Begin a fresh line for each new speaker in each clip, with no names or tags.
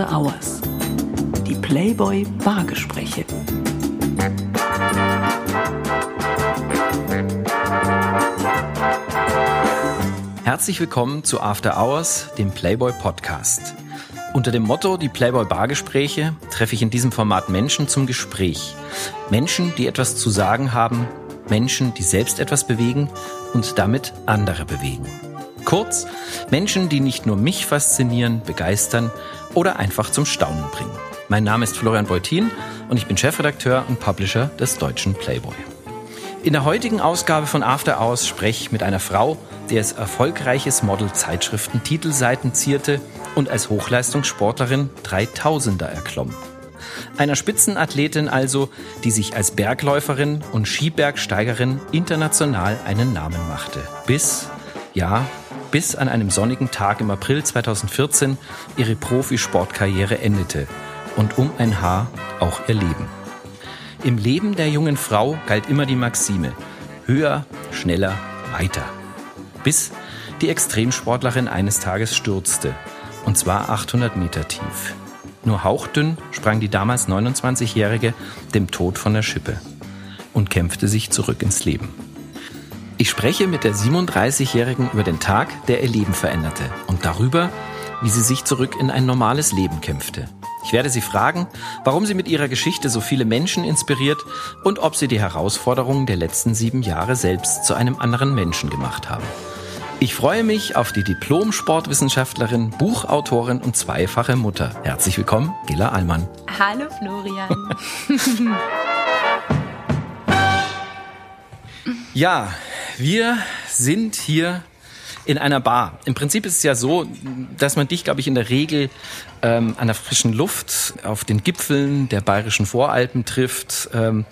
After Hours. Die Playboy Bargespräche.
Herzlich willkommen zu After Hours, dem Playboy Podcast. Unter dem Motto Die Playboy Bargespräche treffe ich in diesem Format Menschen zum Gespräch. Menschen, die etwas zu sagen haben, Menschen, die selbst etwas bewegen und damit andere bewegen. Kurz, Menschen, die nicht nur mich faszinieren, begeistern oder einfach zum Staunen bringen. Mein Name ist Florian Beutin und ich bin Chefredakteur und Publisher des deutschen Playboy. In der heutigen Ausgabe von After Hours spreche ich mit einer Frau, die als erfolgreiches Model Zeitschriften Titelseiten zierte und als Hochleistungssportlerin 3000er erklomm. Einer Spitzenathletin also, die sich als Bergläuferin und Skibergsteigerin international einen Namen machte. Bis, ja, bis an einem sonnigen Tag im April 2014 ihre Profisportkarriere endete und um ein Haar auch ihr Leben. Im Leben der jungen Frau galt immer die Maxime höher, schneller, weiter. Bis die Extremsportlerin eines Tages stürzte, und zwar 800 Meter tief. Nur hauchdünn sprang die damals 29-Jährige dem Tod von der Schippe und kämpfte sich zurück ins Leben. Ich spreche mit der 37-Jährigen über den Tag, der ihr Leben veränderte und darüber, wie sie sich zurück in ein normales Leben kämpfte. Ich werde sie fragen, warum sie mit ihrer Geschichte so viele Menschen inspiriert und ob sie die Herausforderungen der letzten sieben Jahre selbst zu einem anderen Menschen gemacht haben. Ich freue mich auf die Diplom-Sportwissenschaftlerin, Buchautorin und zweifache Mutter. Herzlich willkommen, Gila Allmann.
Hallo Florian.
ja, wir sind hier in einer Bar. Im Prinzip ist es ja so, dass man dich, glaube ich, in der Regel ähm, an der frischen Luft auf den Gipfeln der bayerischen Voralpen trifft. Ähm,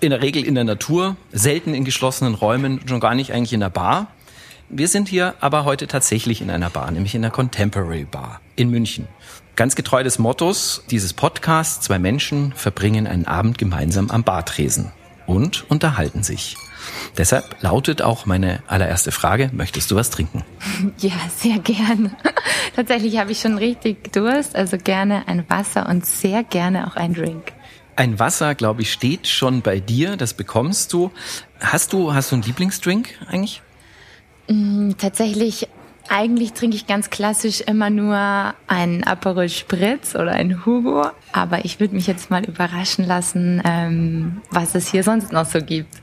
in der Regel in der Natur, selten in geschlossenen Räumen, schon gar nicht eigentlich in der Bar. Wir sind hier aber heute tatsächlich in einer Bar, nämlich in der Contemporary Bar in München. Ganz getreu des Mottos dieses Podcasts, zwei Menschen verbringen einen Abend gemeinsam am Bartresen und unterhalten sich. Deshalb lautet auch meine allererste Frage, möchtest du was trinken?
Ja, sehr gerne. Tatsächlich habe ich schon richtig Durst, also gerne ein Wasser und sehr gerne auch ein Drink.
Ein Wasser, glaube ich, steht schon bei dir, das bekommst du. Hast du, hast du einen Lieblingsdrink eigentlich?
Mm, tatsächlich eigentlich trinke ich ganz klassisch immer nur einen Aperol Spritz oder einen Hugo, aber ich würde mich jetzt mal überraschen lassen, ähm, was es hier sonst noch so gibt.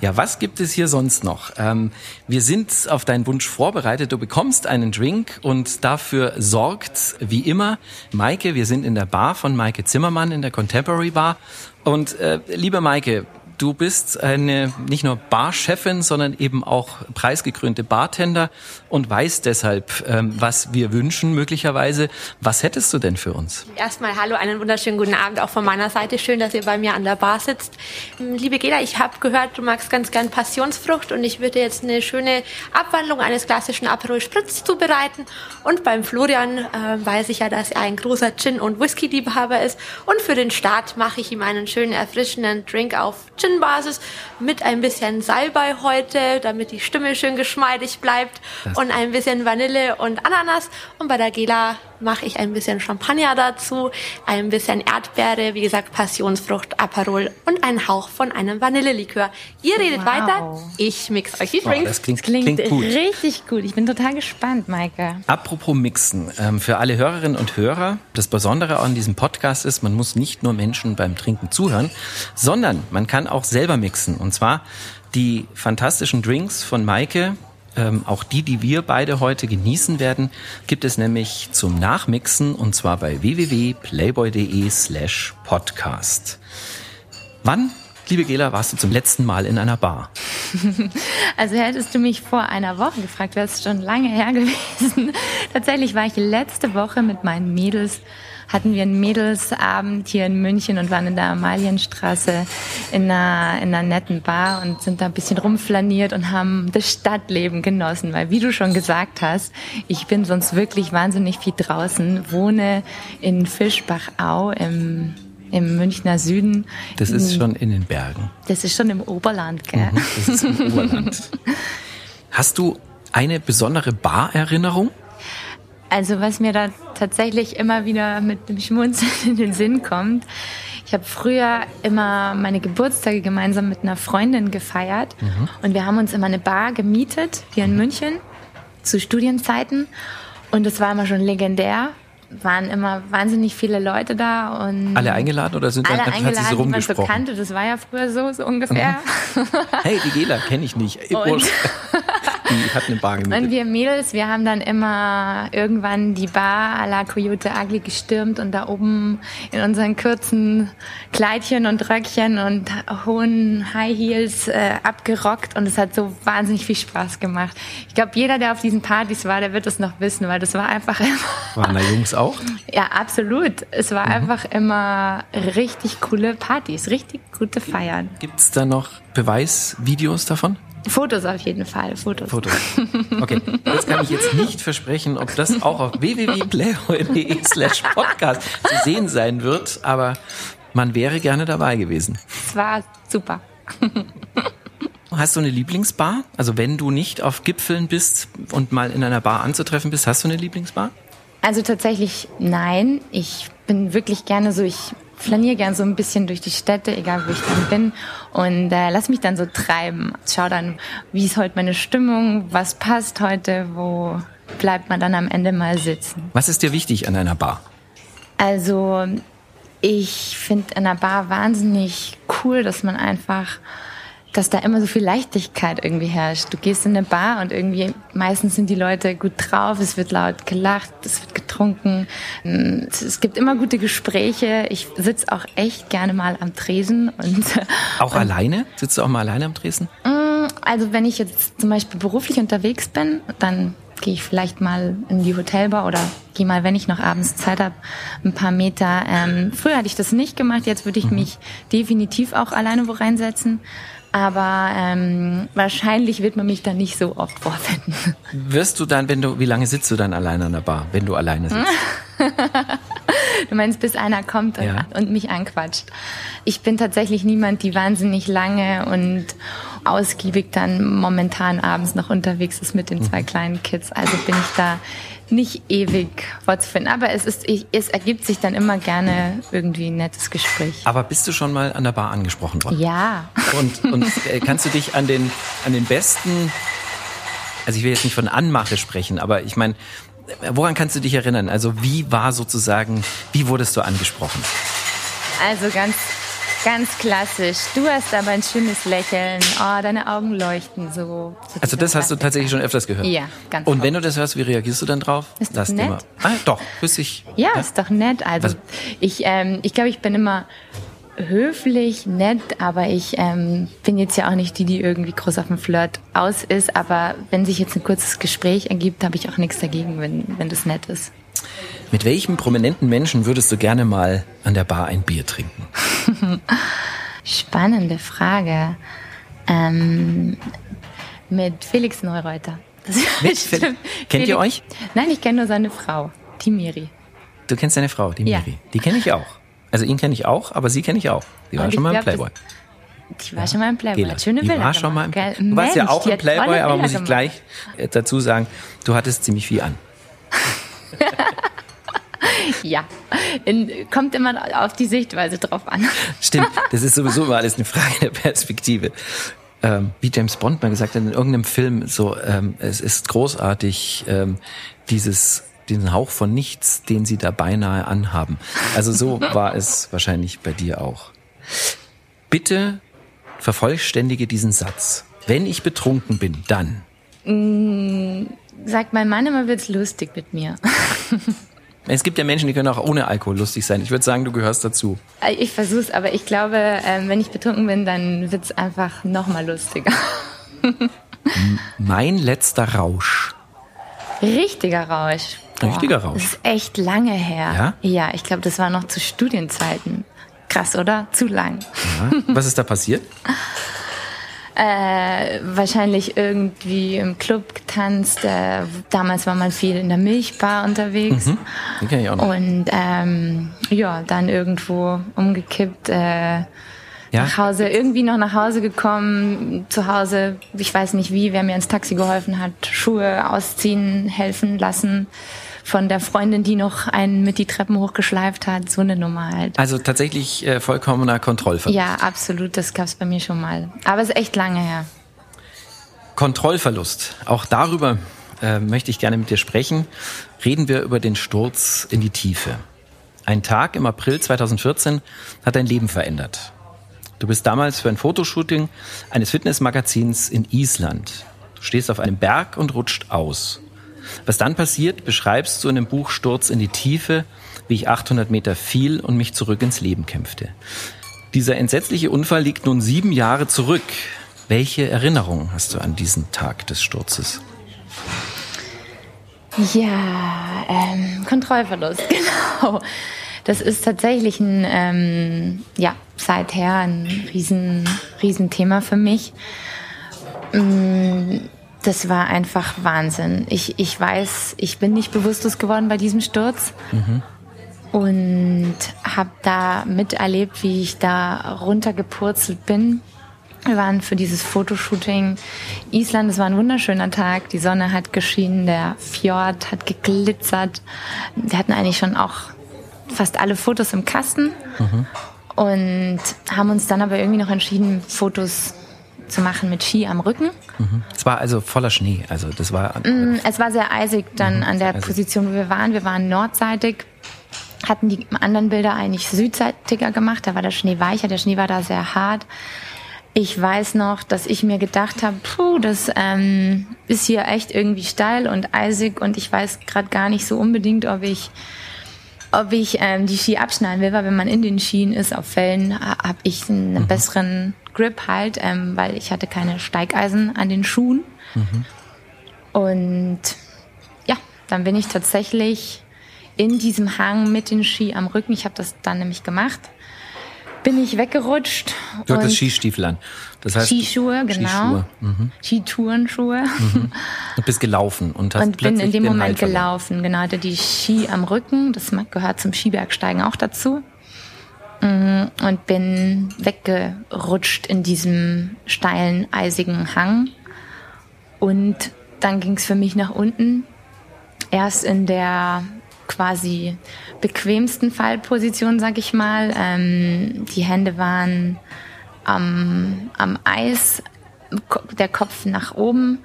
Ja, was gibt es hier sonst noch? Ähm, wir sind auf deinen Wunsch vorbereitet. Du bekommst einen Drink und dafür sorgt, wie immer, Maike. Wir sind in der Bar von Maike Zimmermann in der Contemporary Bar. Und äh, liebe Maike, Du bist eine nicht nur Barchefin, sondern eben auch preisgekrönte Bartender und weißt deshalb, ähm, was wir wünschen möglicherweise. Was hättest du denn für uns?
Erstmal hallo, einen wunderschönen guten Abend auch von meiner Seite. Schön, dass ihr bei mir an der Bar sitzt. Ähm, liebe Gela, ich habe gehört, du magst ganz gern Passionsfrucht und ich würde jetzt eine schöne Abwandlung eines klassischen Aperol Spritz zubereiten. Und beim Florian äh, weiß ich ja, dass er ein großer Gin- und Whisky-Liebhaber ist. Und für den Start mache ich ihm einen schönen erfrischenden Drink auf Gin-Basis mit ein bisschen Salbei heute, damit die Stimme schön geschmeidig bleibt das und ein bisschen Vanille und Ananas. Und bei der Gela mache ich ein bisschen Champagner dazu, ein bisschen Erdbeere, wie gesagt Passionsfrucht, Aperol und einen Hauch von einem Vanillelikör. Ihr redet wow. weiter, ich mix euch die Drinks.
Oh, das klingt, klingt, klingt gut.
richtig gut. Ich bin total gespannt, Maike.
Apropos Mixen, ähm, für alle Hörerinnen und Hörer, das Besondere an diesem Podcast ist, man muss nicht nur Menschen beim Trinken zuhören, sondern man kann auch selber mixen. Und zwar die fantastischen Drinks von Maike, ähm, auch die, die wir beide heute genießen werden, gibt es nämlich zum Nachmixen und zwar bei www.playboy.de slash podcast. Wann, liebe Gela, warst du zum letzten Mal in einer Bar?
Also hättest du mich vor einer Woche gefragt, wäre es schon lange her gewesen. Tatsächlich war ich letzte Woche mit meinen Mädels hatten wir einen Mädelsabend hier in München und waren in der Amalienstraße in einer, in einer netten Bar und sind da ein bisschen rumflaniert und haben das Stadtleben genossen. Weil wie du schon gesagt hast, ich bin sonst wirklich wahnsinnig viel draußen, wohne in Fischbachau im im Münchner Süden.
Das ist schon in den Bergen.
Das ist schon im Oberland, gell?
Mhm, das ist im Oberland. Hast du eine besondere Barerinnerung?
Also was mir da tatsächlich immer wieder mit dem Schmunzeln in den Sinn kommt, ich habe früher immer meine Geburtstage gemeinsam mit einer Freundin gefeiert. Mhm. und wir haben uns immer eine Bar gemietet hier in München zu Studienzeiten. Und es war immer schon legendär, waren immer wahnsinnig viele Leute da und
alle eingeladen oder sind
alle
dann
eingeladen,
hat sich so rumgesprochen?
Bekannte, das war ja früher so so ungefähr.
hey, die Gela kenne ich nicht. Und die hat eine Bar gemietet.
Und wir Mädels, wir haben dann immer irgendwann die Bar à la Coyote Ugly gestürmt und da oben in unseren kurzen Kleidchen und Röckchen und hohen High Heels äh, abgerockt und es hat so wahnsinnig viel Spaß gemacht. Ich glaube, jeder, der auf diesen Partys war, der wird es noch wissen, weil das war einfach immer...
Waren da Jungs auch?
Ja, absolut. Es war mhm. einfach immer richtig coole Partys, richtig gute Feiern.
Gibt es da noch Beweisvideos davon?
Fotos auf jeden Fall, Fotos.
Fotos. Okay, das kann ich jetzt nicht versprechen, ob das auch auf www.playboy.de slash podcast zu sehen sein wird, aber man wäre gerne dabei gewesen.
Es war super.
Hast du eine Lieblingsbar? Also wenn du nicht auf Gipfeln bist und mal in einer Bar anzutreffen bist, hast du eine Lieblingsbar?
Also tatsächlich nein. Ich bin wirklich gerne so, ich flaniere gern so ein bisschen durch die Städte, egal wo ich dann bin und äh, lass mich dann so treiben. Schau dann, wie ist heute meine Stimmung, was passt heute, wo bleibt man dann am Ende mal sitzen.
Was ist dir wichtig an einer Bar?
Also ich finde in einer Bar wahnsinnig cool, dass man einfach dass da immer so viel Leichtigkeit irgendwie herrscht. Du gehst in eine Bar und irgendwie meistens sind die Leute gut drauf, es wird laut gelacht, es wird getrunken, es gibt immer gute Gespräche. Ich sitze auch echt gerne mal am Tresen und
auch und, alleine? Sitzt du auch mal alleine am Tresen?
Mm, also wenn ich jetzt zum Beispiel beruflich unterwegs bin, dann gehe ich vielleicht mal in die Hotelbar oder gehe mal, wenn ich noch abends Zeit habe, ein paar Meter. Ähm, früher hatte ich das nicht gemacht, jetzt würde ich mhm. mich definitiv auch alleine wo reinsetzen. Aber ähm, wahrscheinlich wird man mich dann nicht so oft vorfinden.
Wirst du dann, wenn du, wie lange sitzt du dann alleine an der Bar, wenn du alleine sitzt?
du meinst, bis einer kommt und, ja. und mich anquatscht. Ich bin tatsächlich niemand, die wahnsinnig lange und ausgiebig dann momentan abends noch unterwegs ist mit den zwei mhm. kleinen Kids. Also bin ich da nicht ewig vorzufinden. Aber es, ist, es ergibt sich dann immer gerne irgendwie ein nettes Gespräch.
Aber bist du schon mal an der Bar angesprochen worden?
Ja.
Und, und äh, kannst du dich an den, an den besten, also ich will jetzt nicht von Anmache sprechen, aber ich meine, woran kannst du dich erinnern? Also wie war sozusagen, wie wurdest du angesprochen?
Also ganz Ganz klassisch. Du hast aber ein schönes Lächeln. Oh, deine Augen leuchten so.
so also das hast du tatsächlich schon öfters gehört?
Ja, ganz
Und oft. wenn du das hörst, wie reagierst du dann drauf?
Ist das nett? Immer,
ah, doch, wüsste ich.
Ja, ja, ist doch nett. Also Was? ich, ähm, ich glaube, ich bin immer höflich, nett, aber ich ähm, bin jetzt ja auch nicht die, die irgendwie groß auf dem Flirt aus ist. Aber wenn sich jetzt ein kurzes Gespräch ergibt, habe ich auch nichts dagegen, wenn, wenn das nett ist.
Mit welchem prominenten Menschen würdest du gerne mal an der Bar ein Bier trinken?
Spannende Frage. Ähm, mit Felix Neureuter.
Mit Felix. Kennt Felix. ihr euch?
Nein, ich kenne nur seine Frau, die Miri.
Du kennst seine Frau, die Miri. Ja. Die kenne ich auch. Also ihn kenne ich auch, aber sie kenne ich auch. Die war schon mal im Playboy.
Die war schon mal im Playboy. Gela. Schöne
die
Bilder.
War schon mal im, Mensch, du warst ja auch im Playboy, aber muss ich gleich äh, dazu sagen, du hattest ziemlich viel an.
ja, kommt immer auf die Sichtweise drauf an.
Stimmt, das ist sowieso immer alles eine Frage der Perspektive. Ähm, wie James Bond mal gesagt hat in irgendeinem Film, so ähm, es ist großartig, ähm, dieses diesen Hauch von nichts, den sie da beinahe anhaben. Also so war es wahrscheinlich bei dir auch. Bitte vervollständige diesen Satz. Wenn ich betrunken bin, dann.
Mm, sagt mein Mann immer, wird's lustig mit mir.
Es gibt ja Menschen, die können auch ohne Alkohol lustig sein. Ich würde sagen, du gehörst dazu.
Äh, ich versuch's, aber ich glaube, ähm, wenn ich betrunken bin, dann wird's einfach noch mal lustiger.
mein letzter Rausch.
Richtiger Rausch.
Boah, Richtiger Rausch.
Das ist echt lange her.
Ja?
Ja, ich glaube, das war noch zu Studienzeiten. Krass, oder? Zu lang.
Ja. Was ist da passiert?
äh, wahrscheinlich irgendwie im Club getanzt. Äh, damals war man viel in der Milchbar unterwegs. Mhm.
Ich auch noch.
Und ähm, ja, dann irgendwo umgekippt. Äh, ja. nach Hause, irgendwie noch nach Hause gekommen, zu Hause, ich weiß nicht wie, wer mir ins Taxi geholfen hat, Schuhe ausziehen, helfen lassen, von der Freundin, die noch einen mit die Treppen hochgeschleift hat, so eine Nummer halt.
Also tatsächlich äh, vollkommener Kontrollverlust.
Ja, absolut, das gab's bei mir schon mal. Aber es ist echt lange her.
Kontrollverlust. Auch darüber äh, möchte ich gerne mit dir sprechen. Reden wir über den Sturz in die Tiefe. Ein Tag im April 2014 hat dein Leben verändert. Du bist damals für ein Fotoshooting eines Fitnessmagazins in Island. Du stehst auf einem Berg und rutscht aus. Was dann passiert, beschreibst du in dem Buch Sturz in die Tiefe, wie ich 800 Meter fiel und mich zurück ins Leben kämpfte. Dieser entsetzliche Unfall liegt nun sieben Jahre zurück. Welche Erinnerungen hast du an diesen Tag des Sturzes?
Ja, ähm, Kontrollverlust, genau. Das ist tatsächlich ein, ähm, ja, seither ein riesen, riesen für mich. Mm, das war einfach Wahnsinn. Ich, ich weiß, ich bin nicht bewusstlos geworden bei diesem Sturz. Mhm. Und habe da miterlebt, wie ich da runtergepurzelt bin wir waren für dieses Fotoshooting Island. Es war ein wunderschöner Tag. Die Sonne hat geschienen, der Fjord hat geglitzert. Wir hatten eigentlich schon auch fast alle Fotos im Kasten mhm. und haben uns dann aber irgendwie noch entschieden, Fotos zu machen mit Ski am Rücken.
Mhm. Es war also voller Schnee. Also das war.
Mm, es war sehr eisig dann mhm, an der Position, wo wir waren. Wir waren nordseitig hatten die anderen Bilder eigentlich südseitiger gemacht. Da war der Schnee weicher, der Schnee war da sehr hart. Ich weiß noch, dass ich mir gedacht habe, puh, das ähm, ist hier echt irgendwie steil und eisig und ich weiß gerade gar nicht so unbedingt, ob ich ob ich ähm, die Ski abschneiden will, weil wenn man in den Skien ist auf Fällen, habe ich einen mhm. besseren Grip halt, ähm, weil ich hatte keine Steigeisen an den Schuhen. Mhm. Und ja, dann bin ich tatsächlich in diesem Hang mit den Ski am Rücken. Ich habe das dann nämlich gemacht bin ich weggerutscht.
Du hattest Skistiefel an.
Das heißt, Skischuhe, genau. Skischuhe. Mhm. Skiturnschuhe. Mhm.
Und bist gelaufen und hast
und bin in dem Moment gelaufen. Genau, hatte die Ski am Rücken. Das gehört zum Skibergsteigen auch dazu. Mhm. Und bin weggerutscht in diesem steilen, eisigen Hang. Und dann ging es für mich nach unten. Erst in der quasi bequemsten Fallposition, sag ich mal. Ähm, die Hände waren am, am Eis, der Kopf nach oben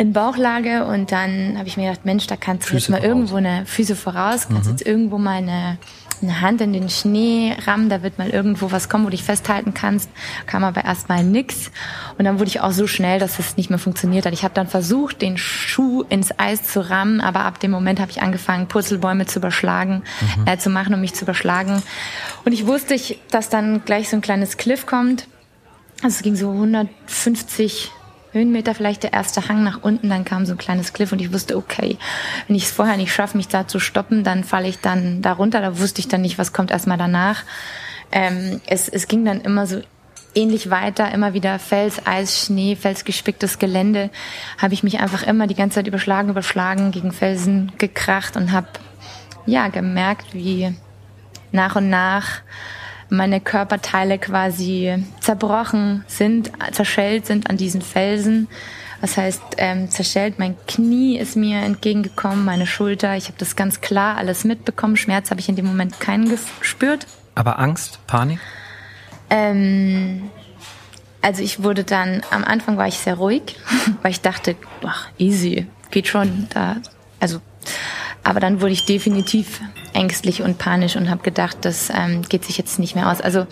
in Bauchlage und dann habe ich mir gedacht, Mensch, da kannst du Füße jetzt mal voraus. irgendwo eine Füße voraus, kannst mhm. jetzt irgendwo mal eine eine Hand in den Schnee rammen, da wird mal irgendwo was kommen, wo du dich festhalten kannst. Kam aber erstmal nix. Und dann wurde ich auch so schnell, dass es nicht mehr funktioniert hat. Ich habe dann versucht, den Schuh ins Eis zu rammen, aber ab dem Moment habe ich angefangen, Purzelbäume zu überschlagen, mhm. äh, zu machen, um mich zu überschlagen. Und ich wusste, dass dann gleich so ein kleines Cliff kommt. Also es ging so 150 Höhenmeter vielleicht der erste Hang nach unten, dann kam so ein kleines Cliff und ich wusste, okay, wenn ich es vorher nicht schaffe, mich da zu stoppen, dann falle ich dann da runter. Da wusste ich dann nicht, was kommt erstmal danach. Ähm, es, es ging dann immer so ähnlich weiter, immer wieder Fels, Eis, Schnee, felsgespicktes Gelände, habe ich mich einfach immer die ganze Zeit überschlagen, überschlagen, gegen Felsen gekracht und habe ja gemerkt, wie nach und nach meine Körperteile quasi zerbrochen sind, zerschellt sind an diesen Felsen. Das heißt, ähm, zerschellt, mein Knie ist mir entgegengekommen, meine Schulter. Ich habe das ganz klar alles mitbekommen. Schmerz habe ich in dem Moment keinen gespürt.
Aber Angst, Panik?
Ähm, also ich wurde dann, am Anfang war ich sehr ruhig, weil ich dachte, ach, easy, geht schon. Da, also, aber dann wurde ich definitiv ängstlich und panisch und habe gedacht, das ähm, geht sich jetzt nicht mehr aus. Also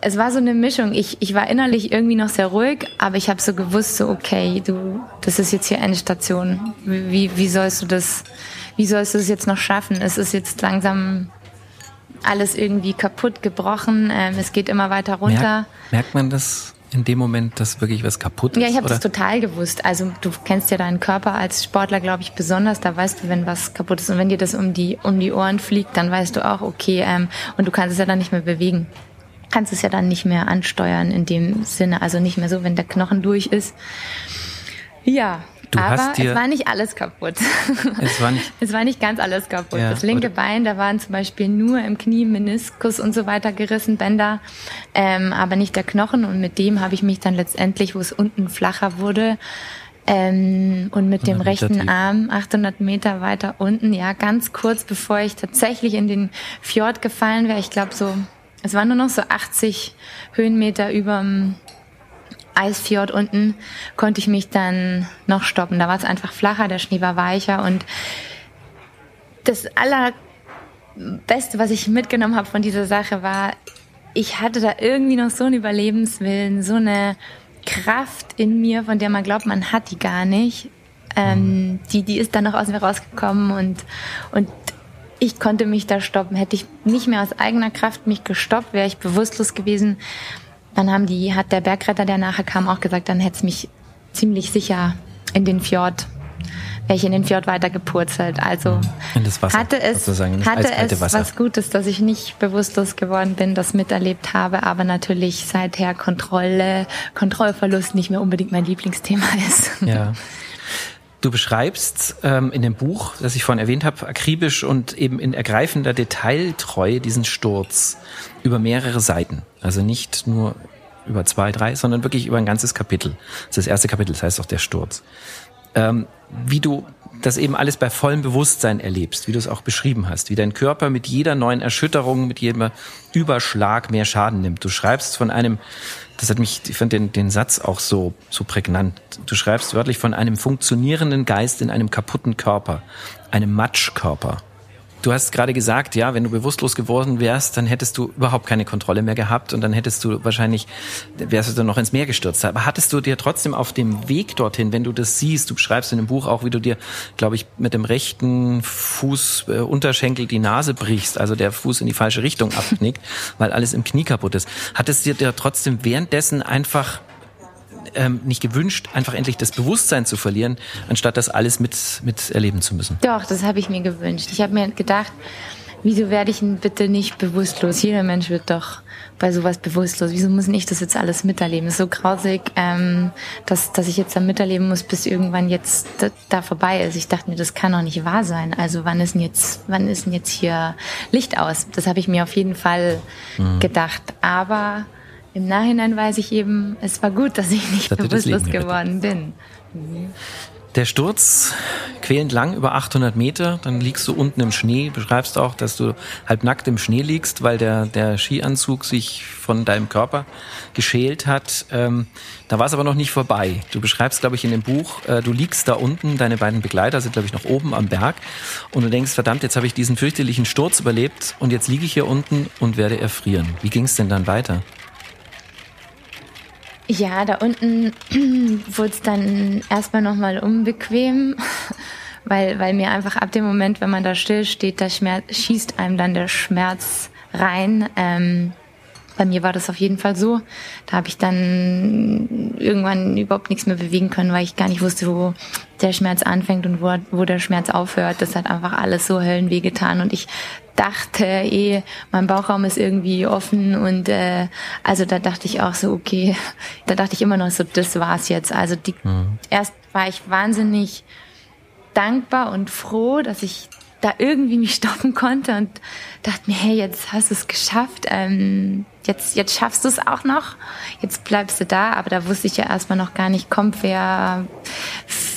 es war so eine Mischung. Ich, ich war innerlich irgendwie noch sehr ruhig, aber ich habe so gewusst, so okay, du, das ist jetzt hier Endstation. Wie, wie sollst du das, wie sollst du es jetzt noch schaffen? Es ist jetzt langsam alles irgendwie kaputt, gebrochen. Ähm, es geht immer weiter runter.
Merkt, merkt man das in dem Moment, dass wirklich was kaputt ist?
Ja, ich habe das total gewusst. Also du kennst ja deinen Körper als Sportler, glaube ich, besonders. Da weißt du, wenn was kaputt ist. Und wenn dir das um die, um die Ohren fliegt, dann weißt du auch, okay, ähm, und du kannst es ja dann nicht mehr bewegen. Kannst es ja dann nicht mehr ansteuern in dem Sinne. Also nicht mehr so, wenn der Knochen durch ist. Ja, Du Aber es war nicht alles kaputt. Es war nicht, es war nicht ganz alles kaputt. Ja, das linke oder? Bein, da waren zum Beispiel nur im Knie Meniskus und so weiter gerissen, Bänder, ähm, aber nicht der Knochen. Und mit dem habe ich mich dann letztendlich, wo es unten flacher wurde, Ähm, und mit dem rechten tief. Arm 800 Meter weiter unten, ja, ganz kurz bevor ich tatsächlich in den Fjord gefallen wäre. Ich glaube so, es waren nur noch so 80 Höhenmeter überm Eisfjord unten, konnte ich mich dann noch stoppen. Da war es einfach flacher, der Schnee war weicher und das allerbeste, was ich mitgenommen habe von dieser Sache war, ich hatte da irgendwie noch so einen Überlebenswillen, so eine Kraft in mir, von der man glaubt, man hat die gar nicht. Ähm, die, die ist dann noch aus mir rausgekommen und, und ich konnte mich da stoppen. Hätte ich nicht mehr aus eigener Kraft mich gestoppt, wäre ich bewusstlos gewesen. Dann haben die, hat der Bergretter, der nachher kam, auch gesagt, dann hätte es mich ziemlich sicher in den Fjord wäre ich in den Fjord weiter gepurzelt. Also
Wasser,
hatte es, hatte es was Gutes, dass ich nicht bewusstlos geworden bin, das miterlebt habe, aber natürlich seither Kontrolle, Kontrollverlust nicht mehr unbedingt mein Lieblingsthema ist.
Ja. Du beschreibst ähm, in dem Buch, das ich vorhin erwähnt habe, akribisch und eben in ergreifender Detailtreue diesen Sturz über mehrere Seiten. Also nicht nur über zwei, drei, sondern wirklich über ein ganzes Kapitel. Das ist das erste Kapitel, das heißt auch der Sturz ähm, wie du das eben alles bei vollem Bewusstsein erlebst, wie du es auch beschrieben hast, wie dein Körper mit jeder neuen Erschütterung, mit jedem Überschlag mehr Schaden nimmt. Du schreibst von einem, das hat mich, ich fand den, den Satz auch so, so prägnant. Du schreibst wörtlich von einem funktionierenden Geist in einem kaputten Körper, einem Matschkörper. Du hast gerade gesagt, ja, wenn du bewusstlos geworden wärst, dann hättest du überhaupt keine Kontrolle mehr gehabt und dann hättest du wahrscheinlich, wärst du dann noch ins Meer gestürzt. Aber hattest du dir trotzdem auf dem Weg dorthin, wenn du das siehst, du beschreibst in dem Buch auch, wie du dir, glaube ich, mit dem rechten Fuß äh, Unterschenkel die Nase brichst, also der Fuß in die falsche Richtung abknickt, weil alles im Knie kaputt ist. Hattest du dir trotzdem währenddessen einfach ähm, nicht gewünscht, einfach endlich das Bewusstsein zu verlieren, anstatt das alles mit, mit erleben zu müssen?
Doch, das habe ich mir gewünscht. Ich habe mir gedacht, wieso werde ich denn bitte nicht bewusstlos? Jeder Mensch wird doch bei sowas bewusstlos. Wieso muss ich das jetzt alles miterleben? Das ist so grausig, ähm, dass, dass ich jetzt da miterleben muss, bis irgendwann jetzt da, da vorbei ist. Ich dachte mir, das kann doch nicht wahr sein. Also wann ist denn jetzt, wann ist denn jetzt hier Licht aus? Das habe ich mir auf jeden Fall mhm. gedacht. Aber im Nachhinein weiß ich eben, es war gut, dass ich nicht bewusstlos geworden bin.
Mhm. Der Sturz quälend lang über 800 Meter, dann liegst du unten im Schnee, beschreibst auch, dass du halb nackt im Schnee liegst, weil der, der Skianzug sich von deinem Körper geschält hat. Ähm, da war es aber noch nicht vorbei. Du beschreibst, glaube ich, in dem Buch, äh, du liegst da unten, deine beiden Begleiter sind, glaube ich, noch oben am Berg und du denkst, verdammt, jetzt habe ich diesen fürchterlichen Sturz überlebt und jetzt liege ich hier unten und werde erfrieren. Wie ging es denn dann weiter?
Ja, da unten wurde es dann erstmal nochmal unbequem, weil, weil mir einfach ab dem Moment, wenn man da still steht, da schießt einem dann der Schmerz rein. Ähm, bei mir war das auf jeden Fall so. Da habe ich dann irgendwann überhaupt nichts mehr bewegen können, weil ich gar nicht wusste, wo der Schmerz anfängt und wo, wo der Schmerz aufhört. Das hat einfach alles so höllenweh getan und ich dachte eh, mein Bauchraum ist irgendwie offen und äh, also da dachte ich auch so, okay, da dachte ich immer noch so, das war's jetzt. Also die, mhm. erst war ich wahnsinnig dankbar und froh, dass ich da irgendwie mich stoppen konnte und dachte mir, hey, jetzt hast du es geschafft, ähm, jetzt, jetzt schaffst du es auch noch, jetzt bleibst du da, aber da wusste ich ja erstmal noch gar nicht, kommt wer,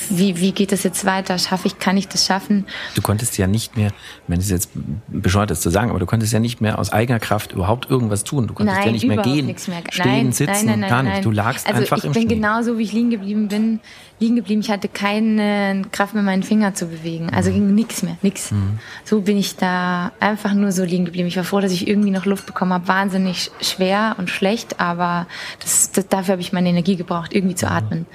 wie, wie geht das jetzt weiter? Schaffe ich, kann ich das schaffen?
Du konntest ja nicht mehr, wenn es jetzt bescheuert ist zu sagen, aber du konntest ja nicht mehr aus eigener Kraft überhaupt irgendwas tun. Du konntest
nein,
ja nicht mehr gehen, mehr. stehen,
nein,
sitzen,
nein, nein,
gar nicht. Du lagst
also
einfach im
Schnee. Ich bin genauso, wie ich liegen geblieben bin, liegen geblieben. Ich hatte keine Kraft mehr, meinen Finger zu bewegen. Also mhm. ging nichts mehr, nichts. Mhm. So bin ich da einfach nur so liegen geblieben. Ich war froh, dass ich irgendwie noch Luft bekommen habe. Wahnsinnig schwer und schlecht, aber das, das, dafür habe ich meine Energie gebraucht, irgendwie zu atmen.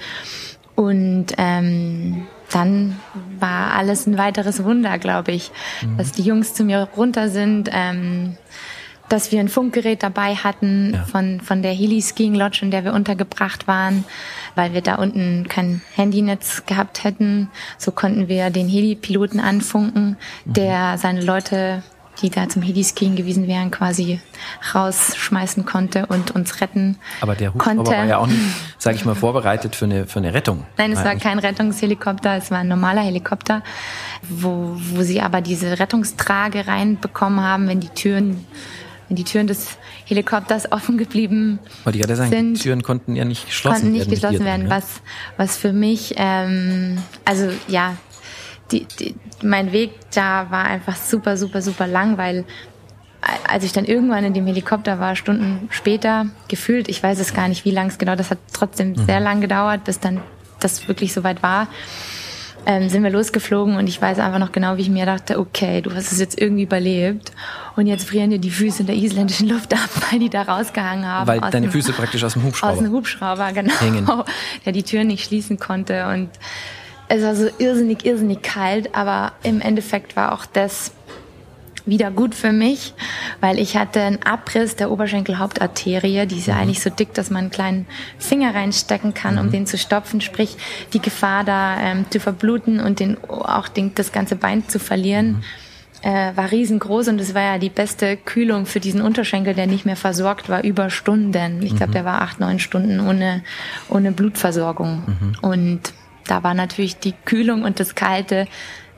Und ähm, dann war alles ein weiteres Wunder, glaube ich, mhm. dass die Jungs zu mir runter sind, ähm, dass wir ein Funkgerät dabei hatten ja. von, von der Heli Skiing Lodge, in der wir untergebracht waren, weil wir da unten kein Handynetz gehabt hätten. So konnten wir den Heli-Piloten anfunken, mhm. der seine Leute die da zum Heli-Skiing gewesen wären, quasi rausschmeißen konnte und uns retten
Aber der Hubschrauber war ja auch nicht, sage ich mal, vorbereitet für eine, für eine Rettung.
Nein, es war kein Rettungshelikopter, es war ein normaler Helikopter, wo, wo sie aber diese Rettungstrage reinbekommen haben, wenn die Türen wenn die Türen des Helikopters offen geblieben
Wollte ich gerade sagen,
sind,
die Türen konnten ja nicht geschlossen
konnten nicht
werden.
geschlossen werden,
drin,
was, was für mich, ähm, also ja, die, die, mein Weg da war einfach super, super, super lang, weil als ich dann irgendwann in dem Helikopter war, Stunden später, gefühlt, ich weiß es gar nicht, wie lang es genau, das hat trotzdem
Mhm.
sehr lang gedauert, bis dann das wirklich soweit war, ähm, sind wir losgeflogen und ich weiß einfach noch genau, wie ich mir dachte, okay, du hast es jetzt irgendwie überlebt und jetzt frieren dir die Füße in der isländischen Luft ab, weil die da rausgehangen haben.
Weil deine
dem-
Füße praktisch aus dem Hubschrauber.
aus dem Hubschrauber, genau.
Hängen.
Der die Tür nicht schließen konnte. Und es war so irrsinnig, irrsinnig kalt. Aber im Endeffekt war auch das wieder gut für mich, weil ich hatte einen Abriss der Oberschenkelhauptarterie. Die ist ja eigentlich so dick, dass man einen kleinen Finger reinstecken kann, um den zu stopfen. Sprich, die Gefahr da ähm, zu verbluten und den, auch den, das ganze Bein zu verlieren äh, war riesengroß und es war ja die beste Kühlung für diesen Unterschenkel, der nicht mehr versorgt war, über Stunden. Ich glaube, der war acht, neun Stunden ohne, ohne Blutversorgung. Und da war natürlich die Kühlung und das Kalte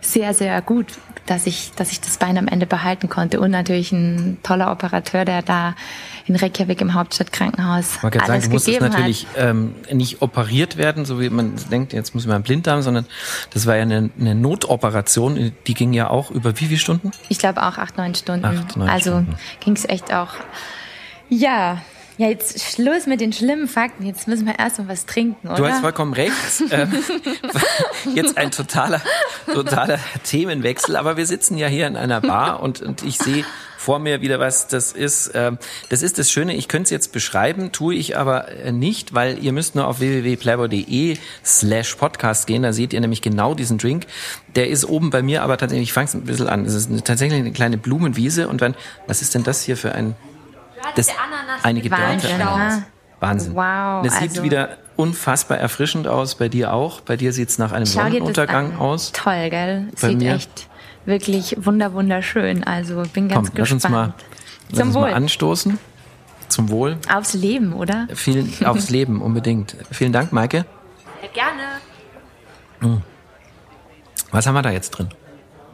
sehr, sehr gut, dass ich, dass ich das Bein am Ende behalten konnte. Und natürlich ein toller Operateur, der da in Reykjavik im Hauptstadtkrankenhaus
Man kann sagen,
alles
du musstest natürlich ähm, nicht operiert werden, so wie man denkt, jetzt muss man einen Blinddarm, sondern das war ja eine, eine Notoperation, die ging ja auch über wie viele Stunden?
Ich glaube auch acht, neun Stunden.
Acht, neun
also ging es echt auch. Ja, ja, jetzt Schluss mit den schlimmen Fakten. Jetzt müssen wir erst mal was trinken, oder?
Du hast vollkommen recht. ähm, jetzt ein totaler, totaler Themenwechsel, aber wir sitzen ja hier in einer Bar und, und ich sehe vor mir wieder was das ist. Ähm, das ist das Schöne, ich könnte es jetzt beschreiben, tue ich aber äh, nicht, weil ihr müsst nur auf www.playboy.de slash podcast gehen, da seht ihr nämlich genau diesen Drink. Der ist oben bei mir, aber tatsächlich, ich fange es ein bisschen an. Es ist eine, tatsächlich eine kleine Blumenwiese und wenn, was ist denn das hier für ein das, eine gedörrte
Wahnsinn.
Wahnsinn.
Wow,
Das sieht
also-
wieder unfassbar erfrischend aus. Bei dir auch. Bei dir sieht es nach einem
Schau
Sonnenuntergang
an.
aus.
Toll, gell?
Bei
Sieht
mir.
echt wirklich wunder wunderschön. Also bin
Komm,
ganz
lass uns
gespannt.
mal, lass
Zum
uns
Wohl.
mal anstoßen. Zum Wohl.
Aufs Leben, oder?
Vielen aufs Leben unbedingt. Vielen Dank, Maike.
Ja, gerne.
Was haben wir da jetzt drin?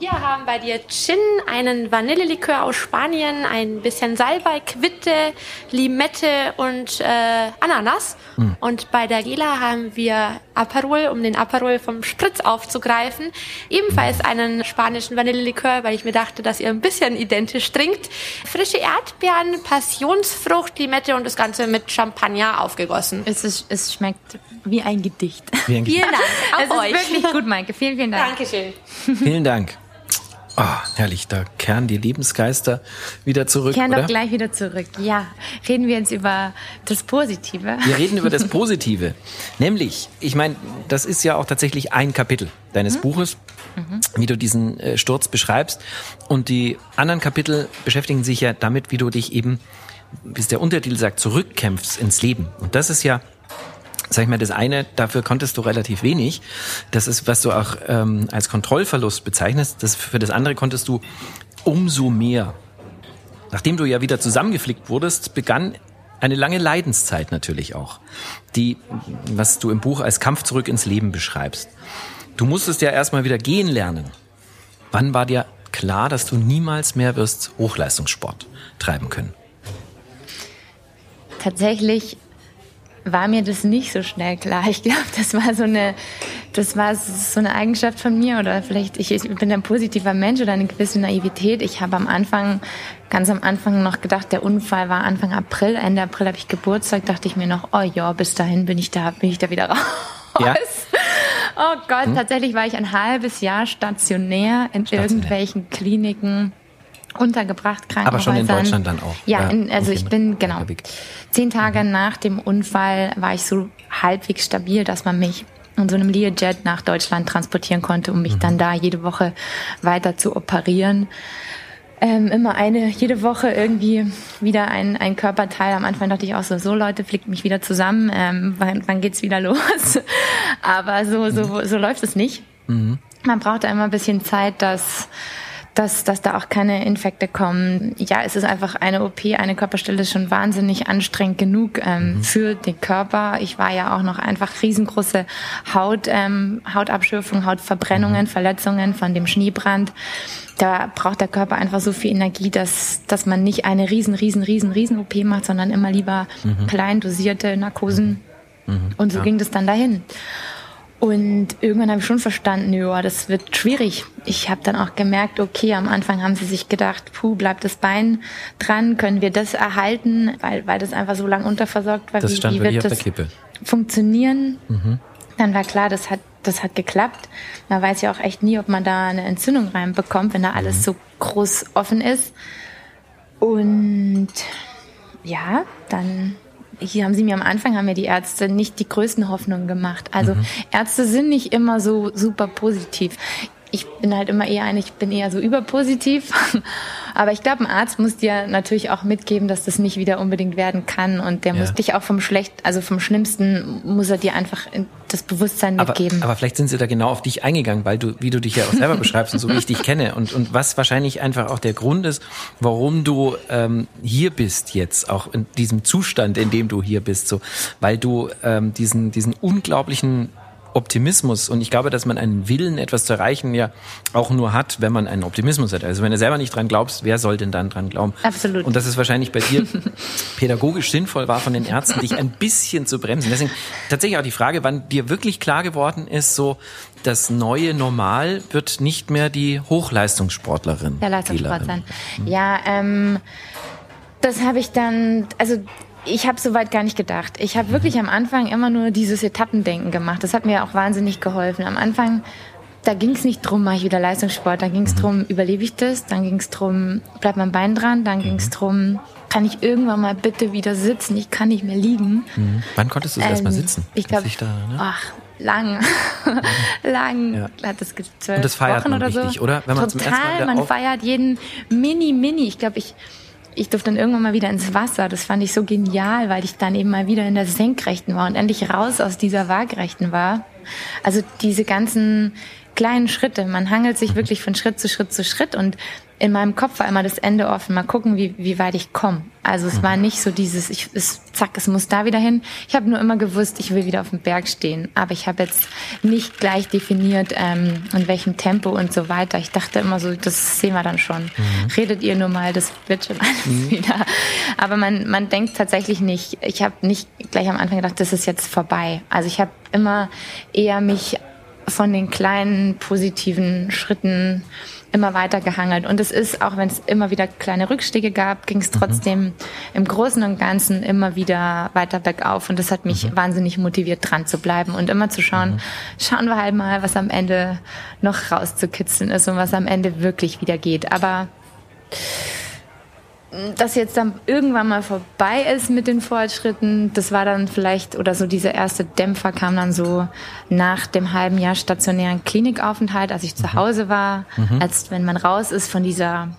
Wir haben bei dir Gin, einen Vanillelikör aus Spanien, ein bisschen Salbei, Quitte, Limette und äh, Ananas. Und bei der Gela haben wir Aperol, um den Aperol vom Spritz aufzugreifen. Ebenfalls einen spanischen Vanillelikör, weil ich mir dachte, dass ihr ein bisschen identisch trinkt. Frische Erdbeeren, Passionsfrucht, Limette und das Ganze mit Champagner aufgegossen.
Es, ist, es schmeckt wie ein Gedicht.
Wie ein
Vielen Dank.
Es
Auch
ist
euch.
wirklich gut, Maike. Vielen, vielen Dank.
Dankeschön.
Vielen Dank. Ah, herrlich, da kehren die Lebensgeister wieder zurück,
Kehren
oder?
doch gleich wieder zurück. Ja, reden wir jetzt über das Positive.
Wir reden über das Positive. Nämlich, ich meine, das ist ja auch tatsächlich ein Kapitel deines Buches, wie du diesen äh, Sturz beschreibst. Und die anderen Kapitel beschäftigen sich ja damit, wie du dich eben, wie es der Untertitel sagt, zurückkämpfst ins Leben. Und das ist ja sag ich mal, das eine, dafür konntest du relativ wenig. Das ist, was du auch ähm, als Kontrollverlust bezeichnest. Das, für das andere konntest du umso mehr. Nachdem du ja wieder zusammengeflickt wurdest, begann eine lange Leidenszeit natürlich auch, die, was du im Buch als Kampf zurück ins Leben beschreibst. Du musstest ja erstmal wieder gehen lernen. Wann war dir klar, dass du niemals mehr wirst Hochleistungssport treiben können?
Tatsächlich war mir das nicht so schnell klar. Ich glaube, das war so eine, das war so eine Eigenschaft von mir oder vielleicht ich, ich bin ein positiver Mensch oder eine gewisse Naivität. Ich habe am Anfang, ganz am Anfang noch gedacht, der Unfall war Anfang April, Ende April habe ich Geburtstag, dachte ich mir noch, oh ja, bis dahin bin ich da, bin ich da wieder raus.
Ja.
Oh Gott, tatsächlich war ich ein halbes Jahr stationär in
Stationär.
irgendwelchen Kliniken untergebracht,
Aber
Krankenhäusern.
schon in Deutschland dann auch.
Ja, in, also ich bin, genau. Zehn Tage nach dem Unfall war ich so halbwegs stabil, dass man mich in so einem Learjet nach Deutschland transportieren konnte, um mich dann da jede Woche weiter zu operieren. Ähm, immer eine, jede Woche irgendwie wieder ein, ein Körperteil. Am Anfang dachte ich auch so, so Leute, flickt mich wieder zusammen, ähm, wann, wann geht's wieder los? Aber so, so, so läuft es nicht. Man braucht da immer ein bisschen Zeit, dass dass, dass da auch keine Infekte kommen. Ja, es ist einfach eine OP, eine Körperstelle ist schon wahnsinnig anstrengend genug ähm, mhm. für den Körper. Ich war ja auch noch einfach riesengroße Haut, ähm, Hautabschürfung, Hautverbrennungen, mhm. Verletzungen von dem Schneebrand. Da braucht der Körper einfach so viel Energie, dass, dass man nicht eine riesen, riesen, riesen, riesen OP macht, sondern immer lieber mhm. klein dosierte Narkosen. Mhm. Und so ja. ging das dann dahin. Und irgendwann habe ich schon verstanden, ja, das wird schwierig. Ich habe dann auch gemerkt, okay, am Anfang haben sie sich gedacht, puh, bleibt das Bein dran, können wir das erhalten, weil, weil das einfach so lang unterversorgt war.
Das wie, stand wie wird das
funktionieren? Mhm. Dann war klar, das hat, das hat geklappt. Man weiß ja auch echt nie, ob man da eine Entzündung reinbekommt, wenn da alles mhm. so groß offen ist. Und ja, dann hier haben sie mir am Anfang, haben mir die Ärzte nicht die größten Hoffnungen gemacht. Also mhm. Ärzte sind nicht immer so super positiv ich bin halt immer eher ein, ich bin eher so überpositiv. Aber ich glaube, ein Arzt muss dir natürlich auch mitgeben, dass das nicht wieder unbedingt werden kann. Und der ja. muss dich auch vom Schlecht, also vom Schlimmsten, muss er dir einfach das Bewusstsein mitgeben.
Aber, aber vielleicht sind sie da genau auf dich eingegangen, weil du, wie du dich ja auch selber beschreibst und so wie ich dich kenne. Und, und was wahrscheinlich einfach auch der Grund ist, warum du ähm, hier bist jetzt, auch in diesem Zustand, in dem du hier bist, so, weil du ähm, diesen, diesen unglaublichen Optimismus und ich glaube, dass man einen Willen, etwas zu erreichen, ja auch nur hat, wenn man einen Optimismus hat. Also wenn du selber nicht dran glaubst, wer soll denn dann dran glauben?
Absolut.
Und dass es wahrscheinlich bei dir pädagogisch sinnvoll war von den Ärzten, dich ein bisschen zu bremsen. Deswegen tatsächlich auch die Frage, wann dir wirklich klar geworden ist, so das neue Normal wird nicht mehr die Hochleistungssportlerin.
Der Leistungssport sein. Ja, ähm, das habe ich dann, also ich habe soweit gar nicht gedacht. Ich habe wirklich am Anfang immer nur dieses Etappendenken gemacht. Das hat mir auch wahnsinnig geholfen. Am Anfang, da ging es nicht drum, mache ich wieder Leistungssport. Da ging es mhm. drum, überlebe ich das? Dann ging es drum, bleibt mein Bein dran? Dann ging es mhm. drum, kann ich irgendwann mal bitte wieder sitzen? Ich kann nicht mehr liegen.
Mhm. Wann konntest du ähm, erst mal sitzen?
Ich glaube, ne? ach, lang, lang ja. hat das zwölf
Und das feiert
Wochen
man
oder
richtig,
so.
oder?
Wenn man Total, zum ersten Mal man feiert jeden Mini, Mini. Ich glaube, ich ich durfte dann irgendwann mal wieder ins Wasser. Das fand ich so genial, weil ich dann eben mal wieder in der Senkrechten war und endlich raus aus dieser Waagrechten war. Also diese ganzen kleinen Schritte. Man hangelt sich wirklich von Schritt zu Schritt zu Schritt und in meinem Kopf war immer das Ende offen. Mal gucken, wie, wie weit ich komme. Also es war nicht so dieses, ich, es, zack, es muss da wieder hin. Ich habe nur immer gewusst, ich will wieder auf dem Berg stehen. Aber ich habe jetzt nicht gleich definiert, ähm, in welchem Tempo und so weiter. Ich dachte immer so, das sehen wir dann schon. Mhm. Redet ihr nur mal, das wird schon alles mhm. wieder. Aber man, man denkt tatsächlich nicht, ich habe nicht gleich am Anfang gedacht, das ist jetzt vorbei. Also ich habe immer eher mich von den kleinen positiven Schritten immer weiter gehangelt. Und es ist, auch wenn es immer wieder kleine Rückstiege gab, ging es mhm. trotzdem mhm. im Großen und Ganzen immer wieder weiter bergauf. Und das hat mich mhm. wahnsinnig motiviert, dran zu bleiben und immer zu schauen, mhm. schauen wir halt mal, was am Ende noch rauszukitzeln ist und was am Ende wirklich wieder geht. Aber dass jetzt dann irgendwann mal vorbei ist mit den Fortschritten, das war dann vielleicht, oder so dieser erste Dämpfer kam dann so nach dem halben Jahr stationären Klinikaufenthalt, als ich zu mhm. Hause war, mhm. als wenn man raus ist von dieser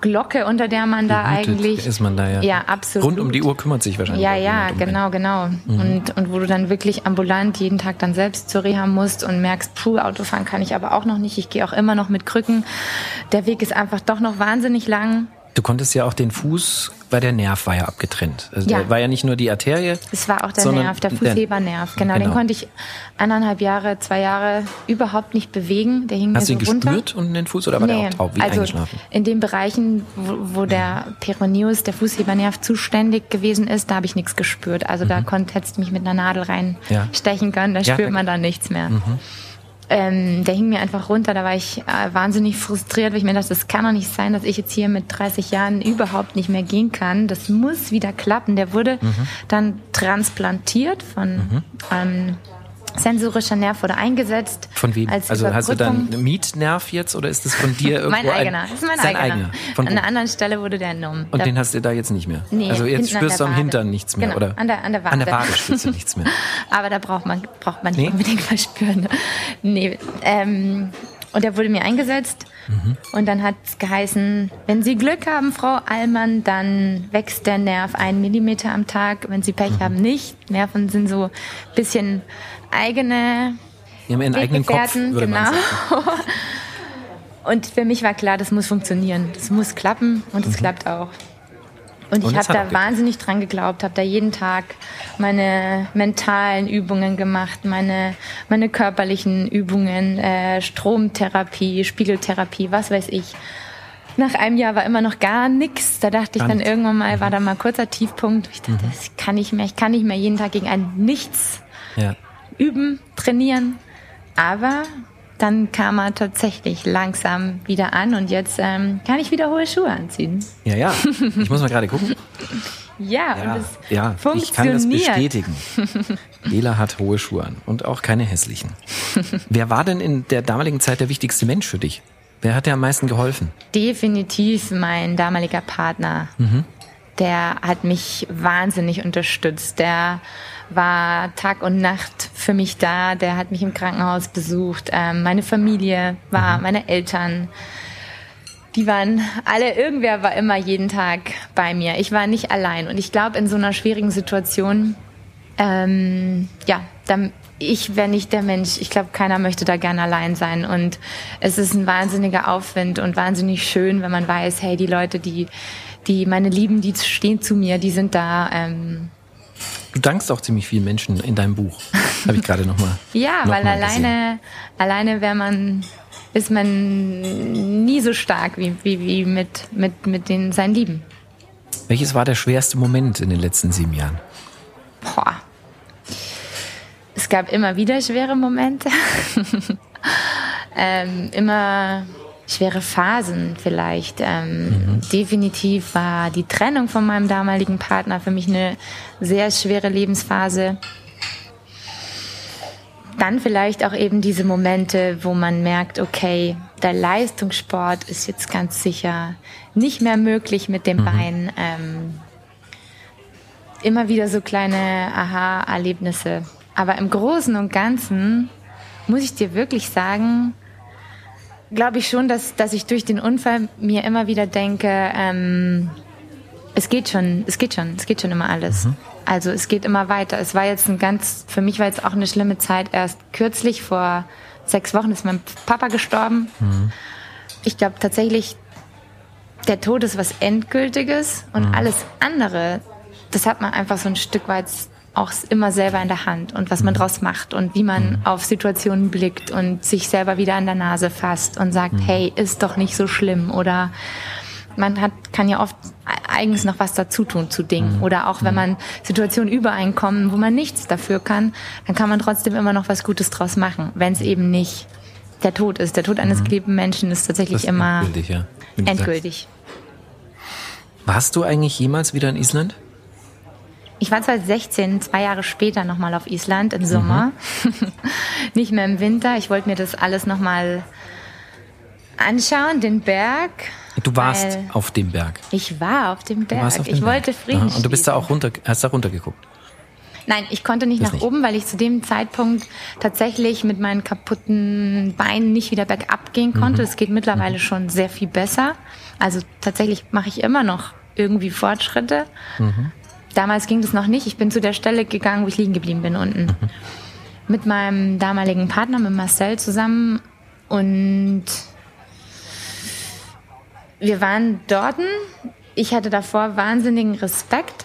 Glocke, unter der man da Behütet eigentlich
ist man da ja.
Ja, absolut.
Rund um die Uhr kümmert sich wahrscheinlich.
Ja, ja, um genau, genau. Mhm. Und und wo du dann wirklich ambulant jeden Tag dann selbst zur Reha musst und merkst, puh, Autofahren kann ich aber auch noch nicht. Ich gehe auch immer noch mit Krücken. Der Weg ist einfach doch noch wahnsinnig lang.
Du konntest ja auch den Fuß, weil der Nerv war ja abgetrennt. Also ja. der war ja nicht nur die Arterie.
Es war auch der Nerv, der Fußhebernerv. Genau, genau, den konnte ich eineinhalb Jahre, zwei Jahre überhaupt nicht bewegen. Der hing
Hast
mir
du
so
ihn
runter.
gespürt unten den Fuß oder war nee, der auch taub, wie
also
eingeschlafen?
In den Bereichen, wo, wo der Peroneus, der Fußhebernerv, zuständig gewesen ist, da habe ich nichts gespürt. Also mhm. da konnte hättest mich mit einer Nadel reinstechen ja. können, da spürt man dann nichts mehr. Mhm ähm, der hing mir einfach runter. Da war ich äh, wahnsinnig frustriert, weil ich mir dachte, das kann doch nicht sein, dass ich jetzt hier mit 30 Jahren überhaupt nicht mehr gehen kann. Das muss wieder klappen. Der wurde mhm. dann transplantiert von mhm. ähm, sensorischer Nerv wurde eingesetzt.
Von wem? also hast du dann einen Mietnerv jetzt oder ist das von dir irgendwo?
mein eigener. Das ist mein eigener. eigener. An einer anderen Stelle wurde der entnommen.
Und da den hast du da jetzt nicht mehr?
Nee,
also jetzt spürst du am Hintern nichts mehr,
genau,
oder?
An der, an der Wade.
An der Wade spürst du nichts mehr.
Aber da braucht man, braucht man nicht nee? unbedingt was spüren. Nee, ähm, und der wurde mir eingesetzt. Mhm. Und dann hat es geheißen, wenn Sie Glück haben, Frau Allmann, dann wächst der Nerv einen Millimeter am Tag. Wenn Sie Pech mhm. haben, nicht. Nerven sind so ein bisschen eigene
Die haben ihren eigenen Kopf, würde
genau. Und für mich war klar, das muss funktionieren. Das muss klappen und es mhm. klappt auch. Und ich habe da wahnsinnig dran geglaubt, habe da jeden Tag meine mentalen Übungen gemacht, meine, meine körperlichen Übungen, äh, Stromtherapie, Spiegeltherapie, was weiß ich. Nach einem Jahr war immer noch gar nichts. Da dachte ich dann irgendwann mal, war da mal kurzer Tiefpunkt. Ich dachte, mhm. das kann nicht mehr. Ich kann nicht mehr jeden Tag gegen ein Nichts ja. Üben, trainieren. Aber dann kam er tatsächlich langsam wieder an und jetzt ähm, kann ich wieder hohe Schuhe anziehen.
Ja, ja. Ich muss mal gerade gucken.
ja,
ja,
und es
ja, funktioniert. Ich kann das bestätigen. Ela hat hohe Schuhe an und auch keine hässlichen. Wer war denn in der damaligen Zeit der wichtigste Mensch für dich? Wer hat dir am meisten geholfen?
Definitiv mein damaliger Partner. Mhm. Der hat mich wahnsinnig unterstützt. Der war Tag und Nacht für mich da. Der hat mich im Krankenhaus besucht. Ähm, meine Familie war, mhm. meine Eltern. Die waren alle, irgendwer war immer jeden Tag bei mir. Ich war nicht allein. Und ich glaube, in so einer schwierigen Situation, ähm, ja, dann, ich wäre nicht der Mensch. Ich glaube, keiner möchte da gerne allein sein. Und es ist ein wahnsinniger Aufwind und wahnsinnig schön, wenn man weiß, hey, die Leute, die, die meine Lieben, die stehen zu mir, die sind da. Ähm,
Du dankst auch ziemlich vielen Menschen in deinem Buch. Habe ich gerade noch mal.
ja,
noch
weil mal alleine, alleine wäre man, ist man nie so stark wie, wie, wie mit, mit, mit den, seinen Lieben.
Welches war der schwerste Moment in den letzten sieben Jahren?
Boah. Es gab immer wieder schwere Momente. ähm, immer schwere Phasen vielleicht. Ähm, mhm. Definitiv war die Trennung von meinem damaligen Partner für mich eine sehr schwere Lebensphase. Dann vielleicht auch eben diese Momente, wo man merkt, okay, der Leistungssport ist jetzt ganz sicher nicht mehr möglich mit dem mhm. Bein. Ähm, immer wieder so kleine Aha-Erlebnisse. Aber im Großen und Ganzen muss ich dir wirklich sagen, glaube ich schon, dass, dass ich durch den Unfall mir immer wieder denke, ähm, es geht schon, es geht schon, es geht schon immer alles. Mhm. Also es geht immer weiter. Es war jetzt ein ganz, für mich war jetzt auch eine schlimme Zeit. Erst kürzlich, vor sechs Wochen, ist mein Papa gestorben. Mhm. Ich glaube tatsächlich, der Tod ist was Endgültiges und mhm. alles andere, das hat man einfach so ein Stück weit auch immer selber in der Hand und was man mhm. draus macht und wie man mhm. auf Situationen blickt und sich selber wieder an der Nase fasst und sagt, mhm. hey, ist doch nicht so schlimm oder man hat, kann ja oft eigens noch was dazu tun zu Dingen. Oder auch wenn man Situationen übereinkommen, wo man nichts dafür kann, dann kann man trotzdem immer noch was Gutes draus machen, wenn es eben nicht der Tod ist. Der Tod eines geliebten Menschen ist tatsächlich ist immer endgültig. Ja, endgültig.
Warst du eigentlich jemals wieder in Island?
Ich war 2016, zwei Jahre später nochmal auf Island im Sommer. Mhm. Nicht mehr im Winter. Ich wollte mir das alles nochmal anschauen, den Berg.
Du warst auf dem Berg.
Ich war auf dem Berg. Auf dem ich Berg. wollte Frieden.
Aha. Und du bist da auch runter, hast da runtergeguckt?
Nein, ich konnte nicht das nach nicht. oben, weil ich zu dem Zeitpunkt tatsächlich mit meinen kaputten Beinen nicht wieder bergab gehen konnte. Mhm. Es geht mittlerweile mhm. schon sehr viel besser. Also tatsächlich mache ich immer noch irgendwie Fortschritte. Mhm. Damals ging das noch nicht. Ich bin zu der Stelle gegangen, wo ich liegen geblieben bin unten. Mhm. Mit meinem damaligen Partner, mit Marcel zusammen. Und wir waren dort. Ich hatte davor wahnsinnigen Respekt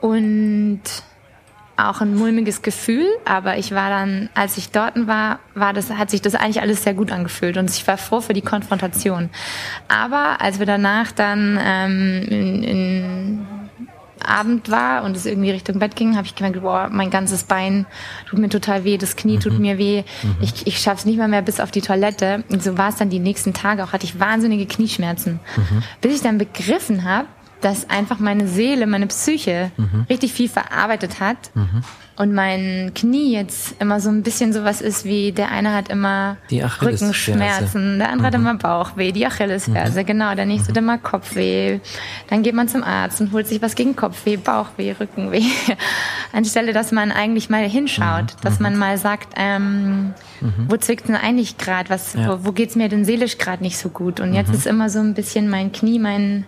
und auch ein mulmiges Gefühl, aber ich war dann, als ich dort war, war das, hat sich das eigentlich alles sehr gut angefühlt und ich war froh für die Konfrontation. Aber als wir danach dann ähm, in, in Abend war und es irgendwie Richtung Bett ging, habe ich gemerkt, boah, mein ganzes Bein tut mir total weh, das Knie mhm. tut mir weh, mhm. ich, ich schaffe es nicht mal mehr bis auf die Toilette. Und so war es dann die nächsten Tage auch, hatte ich wahnsinnige Knieschmerzen. Mhm. Bis ich dann begriffen habe, dass einfach meine Seele, meine Psyche mhm. richtig viel verarbeitet hat mhm. und mein Knie jetzt immer so ein bisschen sowas ist wie der eine hat immer Rückenschmerzen, der andere mhm. hat immer Bauchweh, die Achillesferse, mhm. genau, der nächste hat immer Kopfweh. Dann geht man zum Arzt und holt sich was gegen Kopfweh, Bauchweh, Rückenweh. Anstelle, dass man eigentlich mal hinschaut, mhm. dass man mhm. mal sagt, ähm, wo zwickt denn eigentlich gerade, was, ja. wo, wo geht's mir denn seelisch gerade nicht so gut? Und jetzt ist immer so ein bisschen mein Knie, mein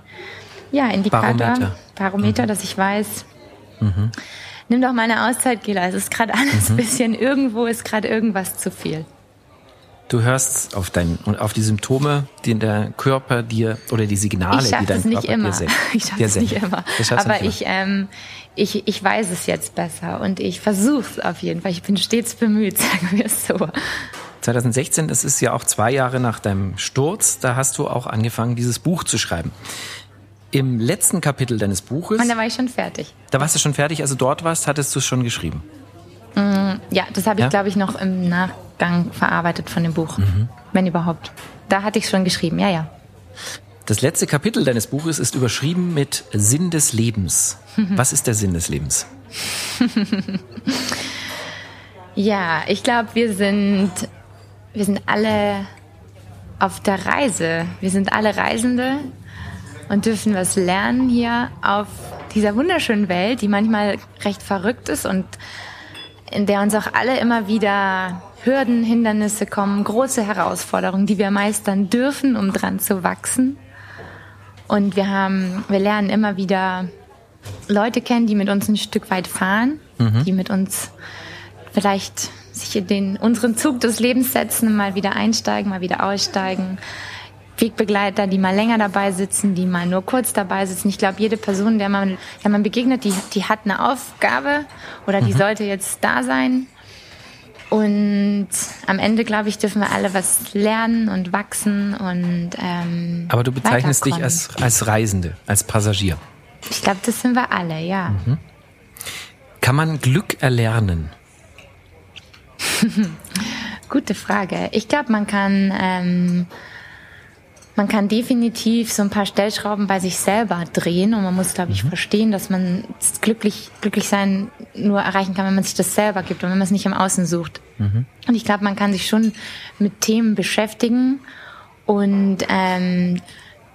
ja, Indikator, Barometer, Barometer mhm. dass ich weiß, mhm. nimm doch mal eine Auszeit, Gila. Es ist gerade alles ein mhm. bisschen, irgendwo ist gerade irgendwas zu viel.
Du hörst auf dein, auf die Symptome, die der Körper dir oder die Signale, die dein
nicht
Körper
immer.
dir sendet.
Ich schaffe es nicht immer. Aber ich, ähm, ich, ich weiß es jetzt besser und ich versuche es auf jeden Fall. Ich bin stets bemüht, sagen wir es so.
2016, das ist ja auch zwei Jahre nach deinem Sturz, da hast du auch angefangen, dieses Buch zu schreiben. Im letzten Kapitel deines Buches.
Und da war ich schon fertig.
Da warst du schon fertig, also dort warst, hattest du es schon geschrieben.
Mm, ja, das habe ich, ja? glaube ich, noch im Nachgang verarbeitet von dem Buch. Mhm. Wenn überhaupt. Da hatte ich schon geschrieben, ja, ja.
Das letzte Kapitel deines Buches ist überschrieben mit Sinn des Lebens. Was ist der Sinn des Lebens?
ja, ich glaube, wir sind, wir sind alle auf der Reise. Wir sind alle Reisende und dürfen was lernen hier auf dieser wunderschönen Welt, die manchmal recht verrückt ist und in der uns auch alle immer wieder Hürden, Hindernisse kommen, große Herausforderungen, die wir meistern dürfen, um dran zu wachsen. Und wir haben, wir lernen immer wieder Leute kennen, die mit uns ein Stück weit fahren, mhm. die mit uns vielleicht sich in den, unseren Zug des Lebens setzen, mal wieder einsteigen, mal wieder aussteigen. Wegbegleiter, die mal länger dabei sitzen, die mal nur kurz dabei sitzen. Ich glaube, jede Person, der man, der man begegnet, die, die hat eine Aufgabe oder die mhm. sollte jetzt da sein. Und am Ende, glaube ich, dürfen wir alle was lernen und wachsen und ähm,
Aber du bezeichnest dich als, als Reisende, als Passagier.
Ich glaube, das sind wir alle, ja. Mhm.
Kann man Glück erlernen?
Gute Frage. Ich glaube, man kann ähm, man kann definitiv so ein paar Stellschrauben bei sich selber drehen und man muss, glaube ich, mhm. verstehen, dass man glücklich, glücklich sein nur erreichen kann, wenn man sich das selber gibt und wenn man es nicht im Außen sucht. Mhm. Und ich glaube, man kann sich schon mit Themen beschäftigen und ähm,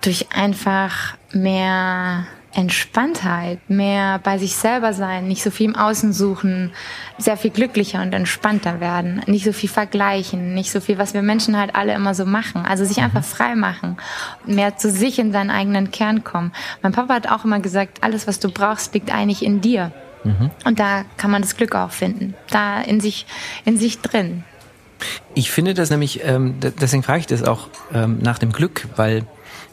durch einfach mehr Entspanntheit, mehr bei sich selber sein, nicht so viel im Außen suchen, sehr viel glücklicher und entspannter werden, nicht so viel vergleichen, nicht so viel, was wir Menschen halt alle immer so machen. Also sich einfach mhm. frei machen, mehr zu sich in seinen eigenen Kern kommen. Mein Papa hat auch immer gesagt, alles, was du brauchst, liegt eigentlich in dir. Mhm. Und da kann man das Glück auch finden, da in sich, in sich drin.
Ich finde das nämlich, ähm, deswegen frage ich das auch ähm, nach dem Glück, weil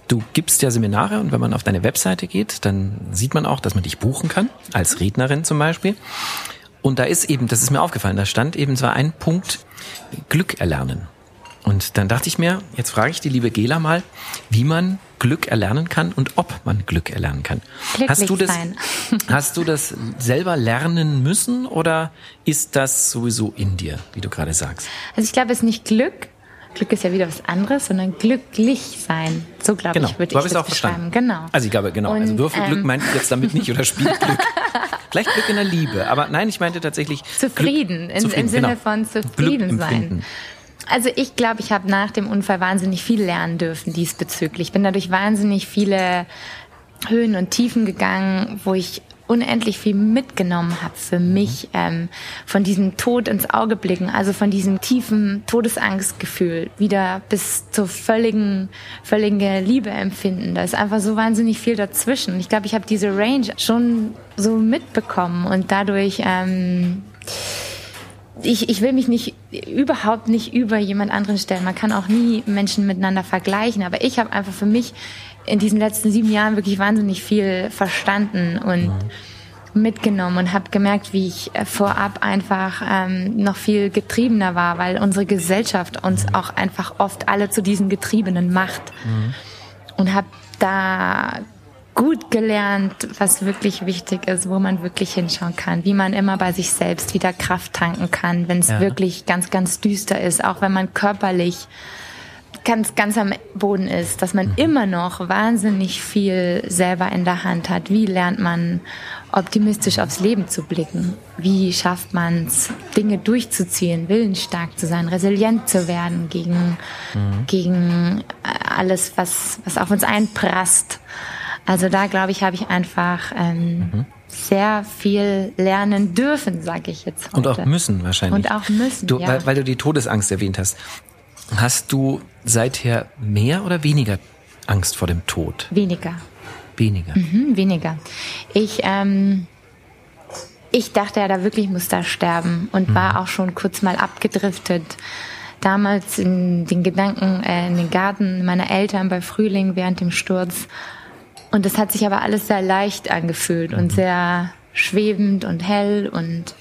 Du gibst ja Seminare und wenn man auf deine Webseite geht, dann sieht man auch, dass man dich buchen kann, als Rednerin zum Beispiel. Und da ist eben, das ist mir aufgefallen, da stand eben zwar ein Punkt Glück erlernen. Und dann dachte ich mir, jetzt frage ich die liebe Gela mal, wie man Glück erlernen kann und ob man Glück erlernen kann.
Glücklich
hast du das,
sein.
hast du das selber lernen müssen oder ist das sowieso in dir, wie du gerade sagst?
Also ich glaube, es ist nicht Glück, Glück ist ja wieder was anderes, sondern glücklich sein. So glaube
genau.
ich, würde ich das auch beschreiben. Genau.
Also ich glaube, genau. Also und, also Würfelglück ähm, meinte ich jetzt damit nicht oder Spielglück. Vielleicht Glück in der Liebe, aber nein, ich meinte tatsächlich
zufrieden, Glück, in, zufrieden im Sinne genau. von zufrieden sein. Also ich glaube, ich habe nach dem Unfall wahnsinnig viel lernen dürfen diesbezüglich. Bin dadurch wahnsinnig viele Höhen und Tiefen gegangen, wo ich unendlich viel mitgenommen habe für mich, ähm, von diesem Tod ins Auge blicken, also von diesem tiefen Todesangstgefühl wieder bis zur völligen, völligen Liebe empfinden. Da ist einfach so wahnsinnig viel dazwischen. Ich glaube, ich habe diese Range schon so mitbekommen und dadurch ähm, ich, ich will mich nicht überhaupt nicht über jemand anderen stellen. Man kann auch nie Menschen miteinander vergleichen, aber ich habe einfach für mich in diesen letzten sieben Jahren wirklich wahnsinnig viel verstanden und mitgenommen und habe gemerkt, wie ich äh, vorab einfach ähm, noch viel getriebener war, weil unsere Gesellschaft uns auch einfach oft alle zu diesen Getriebenen macht. Mhm. Und habe da gut gelernt, was wirklich wichtig ist, wo man wirklich hinschauen kann, wie man immer bei sich selbst wieder Kraft tanken kann, wenn es ja. wirklich ganz, ganz düster ist, auch wenn man körperlich ganz, ganz am Boden ist, dass man mhm. immer noch wahnsinnig viel selber in der Hand hat. Wie lernt man optimistisch aufs Leben zu blicken? Wie schafft man es, Dinge durchzuziehen, willensstark zu sein, resilient zu werden gegen, mhm. gegen äh, alles, was, was auf uns einprasst? Also da glaube ich, habe ich einfach ähm, mhm. sehr viel lernen dürfen, sage ich jetzt heute.
Und auch müssen wahrscheinlich.
Und auch müssen,
du,
ja.
weil, weil du die Todesangst erwähnt hast. Hast du seither mehr oder weniger Angst vor dem Tod?
Weniger.
Weniger.
Mhm, weniger. Ich, ähm, ich dachte ja, da wirklich muss da sterben und mhm. war auch schon kurz mal abgedriftet damals in den Gedanken, äh, in den Garten meiner Eltern bei Frühling während dem Sturz. Und das hat sich aber alles sehr leicht angefühlt und sehr schwebend und hell und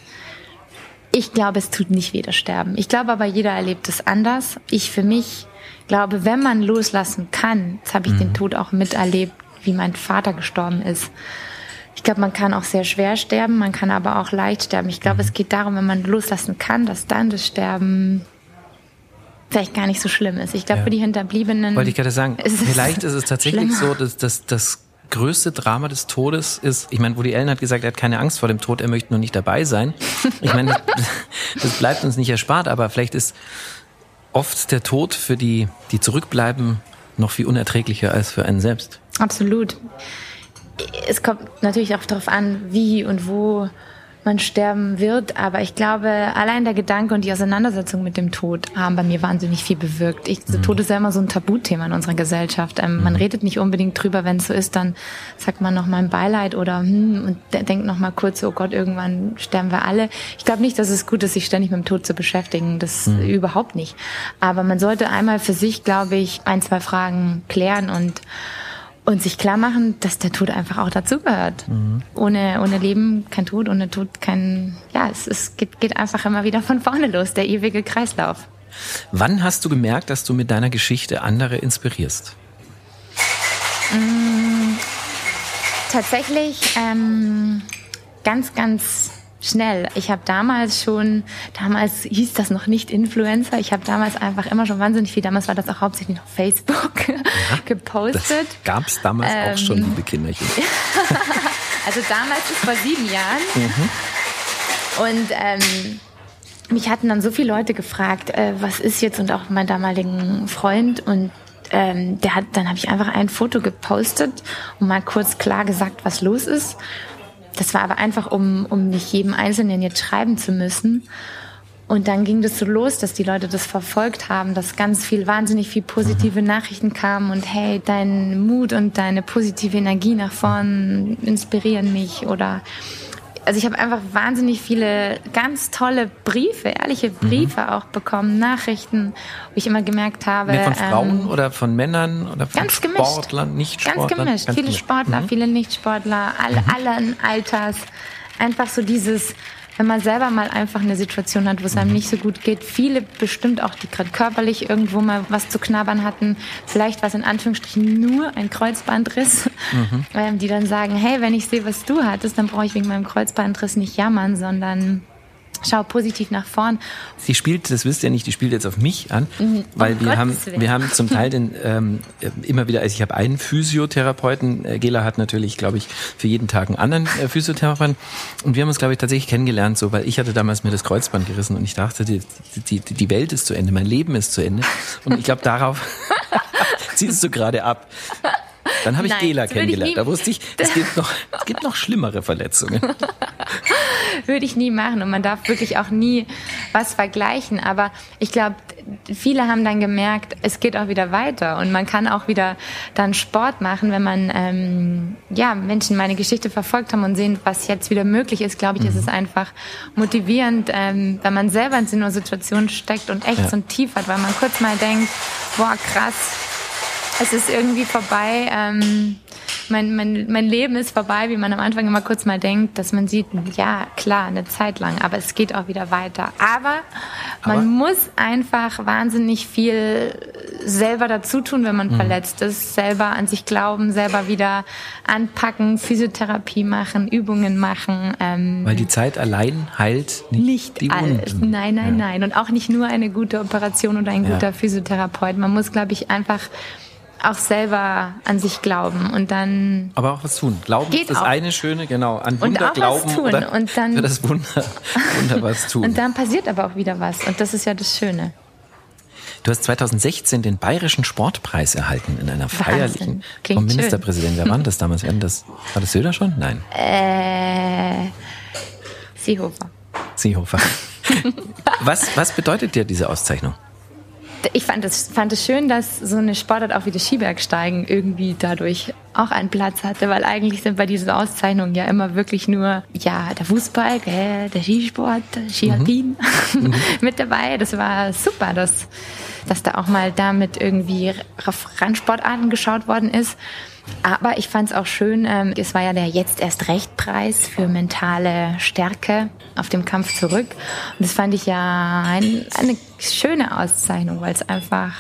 ich glaube, es tut nicht weh, das Sterben. Ich glaube aber, jeder erlebt es anders. Ich für mich glaube, wenn man loslassen kann, jetzt habe ich mhm. den Tod auch miterlebt, wie mein Vater gestorben ist. Ich glaube, man kann auch sehr schwer sterben, man kann aber auch leicht sterben. Ich glaube, mhm. es geht darum, wenn man loslassen kann, dass dann das Sterben vielleicht gar nicht so schlimm ist. Ich glaube, ja. für die Hinterbliebenen.
Wollte ich gerade sagen, vielleicht ist es tatsächlich schlimmer. so, dass, dass, dass größte Drama des Todes ist, ich meine, Woody Allen hat gesagt, er hat keine Angst vor dem Tod, er möchte nur nicht dabei sein. Ich meine, das, das bleibt uns nicht erspart, aber vielleicht ist oft der Tod für die, die zurückbleiben, noch viel unerträglicher als für einen selbst.
Absolut. Es kommt natürlich auch darauf an, wie und wo man sterben wird. Aber ich glaube, allein der Gedanke und die Auseinandersetzung mit dem Tod haben bei mir wahnsinnig viel bewirkt. Ich, mhm. Tod ist ja immer so ein Tabuthema in unserer Gesellschaft. Ähm, mhm. Man redet nicht unbedingt drüber, wenn es so ist, dann sagt man noch mal ein Beileid oder hm, und denkt noch mal kurz, oh Gott, irgendwann sterben wir alle. Ich glaube nicht, dass es gut ist, sich ständig mit dem Tod zu beschäftigen. Das mhm. überhaupt nicht. Aber man sollte einmal für sich, glaube ich, ein, zwei Fragen klären und und sich klar machen, dass der Tod einfach auch dazugehört. Mhm. Ohne, ohne Leben kein Tod, ohne Tod kein, ja, es, es geht, geht einfach immer wieder von vorne los, der ewige Kreislauf.
Wann hast du gemerkt, dass du mit deiner Geschichte andere inspirierst?
Mhm, tatsächlich ähm, ganz, ganz schnell. Ich habe damals schon, damals hieß das noch nicht Influencer, ich habe damals einfach immer schon wahnsinnig viel, damals war das auch hauptsächlich noch Facebook gepostet.
Gab es damals ähm, auch schon, liebe Kinderchen.
also damals ist vor sieben Jahren. Mhm. Und ähm, mich hatten dann so viele Leute gefragt, äh, was ist jetzt und auch mein damaligen Freund und ähm, der hat, dann habe ich einfach ein Foto gepostet und mal kurz klar gesagt, was los ist. Das war aber einfach, um, um nicht jedem Einzelnen jetzt schreiben zu müssen. Und dann ging das so los, dass die Leute das verfolgt haben, dass ganz viel, wahnsinnig viel positive mhm. Nachrichten kamen und hey, dein Mut und deine positive Energie nach vorn inspirieren mich oder also ich habe einfach wahnsinnig viele ganz tolle Briefe, ehrliche mhm. Briefe mhm. auch bekommen, Nachrichten, wo ich immer gemerkt habe.
Mehr von Frauen ähm, oder von Männern oder von
ganz
Sportlern,
gemischt.
Nicht-Sportlern?
Ganz gemischt. Ganz viele gemischt. Sportler, mhm. viele Nichtsportler, alle, mhm. allen Alters. Einfach so dieses, wenn man selber mal einfach eine Situation hat, wo es einem nicht so gut geht. Viele bestimmt auch, die gerade körperlich irgendwo mal was zu knabbern hatten, vielleicht was in Anführungsstrichen nur ein Kreuzbandriss, mhm. ähm, die dann sagen, hey, wenn ich sehe, was du hattest, dann brauche ich wegen meinem Kreuzbandriss nicht jammern, sondern schau positiv nach vorn.
Sie spielt, das wisst ihr nicht, die spielt jetzt auf mich an, mhm. weil um wir haben, wir haben zum Teil den ähm, immer wieder, also ich habe einen Physiotherapeuten, äh, Gela hat natürlich, glaube ich, für jeden Tag einen anderen äh, Physiotherapeuten und wir haben uns, glaube ich, tatsächlich kennengelernt, so, weil ich hatte damals mir das Kreuzband gerissen und ich dachte, die, die, die Welt ist zu Ende, mein Leben ist zu Ende und ich glaube, darauf ziehst du gerade ab. Dann habe ich Nein, Gela kennengelernt. Da wusste ich, es gibt noch, es gibt noch schlimmere Verletzungen.
Würde ich nie machen und man darf wirklich auch nie was vergleichen. Aber ich glaube, viele haben dann gemerkt, es geht auch wieder weiter und man kann auch wieder dann Sport machen, wenn man ähm, ja Menschen meine Geschichte verfolgt haben und sehen, was jetzt wieder möglich ist. Glaube ich, mhm. ist es einfach motivierend, ähm, wenn man selber in so einer Situation steckt und echt ja. so ein Tief hat, weil man kurz mal denkt, boah krass es ist irgendwie vorbei. Ähm, mein, mein, mein Leben ist vorbei, wie man am Anfang immer kurz mal denkt, dass man sieht, ja, klar, eine Zeit lang, aber es geht auch wieder weiter. Aber, aber? man muss einfach wahnsinnig viel selber dazu tun, wenn man mhm. verletzt ist. Selber an sich glauben, selber wieder anpacken, Physiotherapie machen, Übungen machen.
Ähm, Weil die Zeit allein heilt nicht, nicht die alles.
Wunden. Nein, nein, ja. nein. Und auch nicht nur eine gute Operation oder ein guter ja. Physiotherapeut. Man muss, glaube ich, einfach auch selber an sich glauben und dann.
Aber auch was tun. Glauben ist das auch. eine Schöne, genau. An Wunder
und auch
glauben
was tun.
Oder
und dann,
für das Wunder, Wunder was tun.
und dann passiert aber auch wieder was und das ist ja das Schöne.
Du hast 2016 den Bayerischen Sportpreis erhalten in einer feierlichen vom Ministerpräsidenten. Wer war das damals? War das, war das Söder schon? Nein.
Äh, Seehofer.
Seehofer. was, was bedeutet dir diese Auszeichnung?
Ich fand es, fand es schön, dass so eine Sportart auch wie das Skibergsteigen irgendwie dadurch auch einen Platz hatte, weil eigentlich sind bei diesen Auszeichnungen ja immer wirklich nur, ja, der Fußball, gell, der Skisport, der Skialpin mhm. mit dabei. Das war super, dass, dass da auch mal damit irgendwie auf Randsportarten geschaut worden ist. Aber ich fand es auch schön, ähm, es war ja der Jetzt erst Recht Preis für mentale Stärke auf dem Kampf zurück. Und das fand ich ja ein, eine schöne Auszeichnung, weil es einfach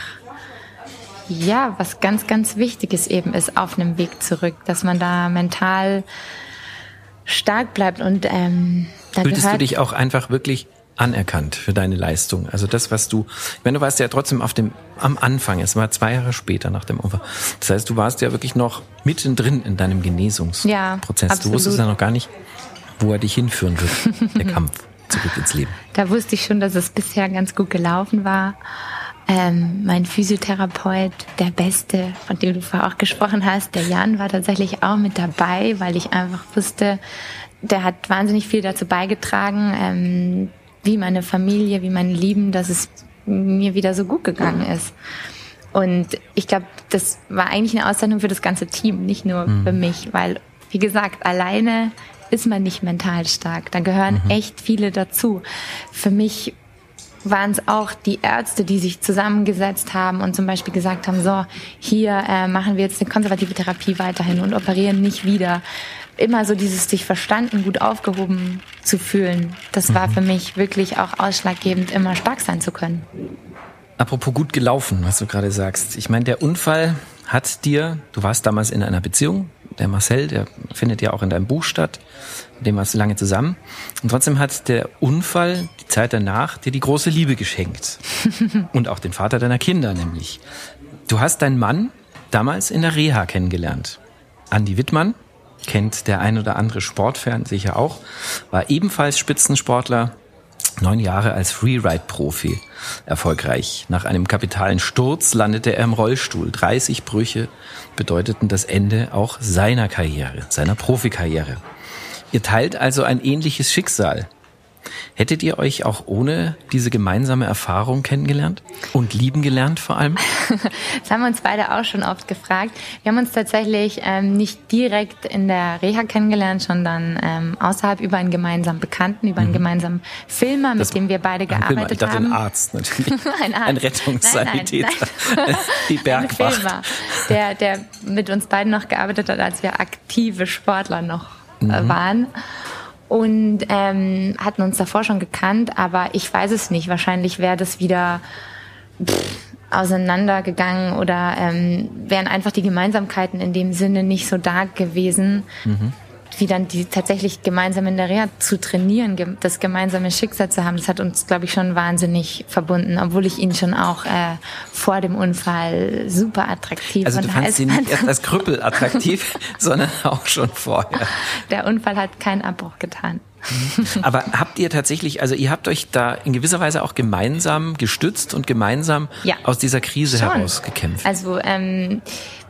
ja was ganz, ganz Wichtiges eben ist auf einem Weg zurück, dass man da mental stark bleibt und ähm,
da Fühltest du dich auch einfach wirklich anerkannt für deine Leistung. Also das, was du, meine, du warst ja trotzdem auf dem, am Anfang, es war zwei Jahre später nach dem Unfall. Das heißt, du warst ja wirklich noch mittendrin in deinem Genesungsprozess. Ja, du wusstest ja noch gar nicht, wo er dich hinführen wird, der Kampf zurück ins Leben.
Da wusste ich schon, dass es bisher ganz gut gelaufen war. Ähm, mein Physiotherapeut, der Beste, von dem du vorher auch gesprochen hast, der Jan, war tatsächlich auch mit dabei, weil ich einfach wusste, der hat wahnsinnig viel dazu beigetragen, ähm, wie meine Familie, wie meine Lieben, dass es mir wieder so gut gegangen ist. Und ich glaube, das war eigentlich eine Auszeichnung für das ganze Team, nicht nur mhm. für mich, weil, wie gesagt, alleine ist man nicht mental stark. Da gehören mhm. echt viele dazu. Für mich waren es auch die Ärzte, die sich zusammengesetzt haben und zum Beispiel gesagt haben, so, hier äh, machen wir jetzt eine konservative Therapie weiterhin und operieren nicht wieder immer so dieses sich verstanden, gut aufgehoben zu fühlen, das war mhm. für mich wirklich auch ausschlaggebend, immer stark sein zu können.
Apropos gut gelaufen, was du gerade sagst. Ich meine, der Unfall hat dir, du warst damals in einer Beziehung, der Marcel, der findet ja auch in deinem Buch statt, mit dem warst du lange zusammen. Und trotzdem hat der Unfall, die Zeit danach, dir die große Liebe geschenkt. Und auch den Vater deiner Kinder nämlich. Du hast deinen Mann damals in der Reha kennengelernt. Andi Wittmann, kennt der ein oder andere Sportfan sicher auch, war ebenfalls Spitzensportler, neun Jahre als Freeride-Profi erfolgreich. Nach einem kapitalen Sturz landete er im Rollstuhl. 30 Brüche bedeuteten das Ende auch seiner Karriere, seiner Profikarriere. Ihr teilt also ein ähnliches Schicksal. Hättet ihr euch auch ohne diese gemeinsame Erfahrung kennengelernt und lieben gelernt vor allem?
das haben wir uns beide auch schon oft gefragt. Wir haben uns tatsächlich ähm, nicht direkt in der Reha kennengelernt, sondern ähm, außerhalb über einen gemeinsamen Bekannten, über einen mhm. gemeinsamen Filmer, mit das, dem wir beide gearbeitet ich dachte, haben.
Ein Arzt natürlich. ein, Arzt. ein Rettungssanitäter. Nein, nein, nein. Die Bergwacht. Ein Filmer,
der, der mit uns beiden noch gearbeitet hat, als wir aktive Sportler noch äh, mhm. waren und ähm, hatten uns davor schon gekannt, aber ich weiß es nicht. Wahrscheinlich wäre das wieder auseinandergegangen oder ähm, wären einfach die Gemeinsamkeiten in dem Sinne nicht so da gewesen. Mhm wie dann die tatsächlich gemeinsam in der Reha zu trainieren, das gemeinsame Schicksal zu haben, das hat uns, glaube ich, schon wahnsinnig verbunden, obwohl ich ihn schon auch äh, vor dem Unfall super attraktiv
Also du fandst ihn nicht erst als Krüppel attraktiv, sondern auch schon vorher.
Der Unfall hat keinen Abbruch getan.
Aber habt ihr tatsächlich, also ihr habt euch da in gewisser Weise auch gemeinsam gestützt und gemeinsam ja, aus dieser Krise schon. herausgekämpft?
Also ähm,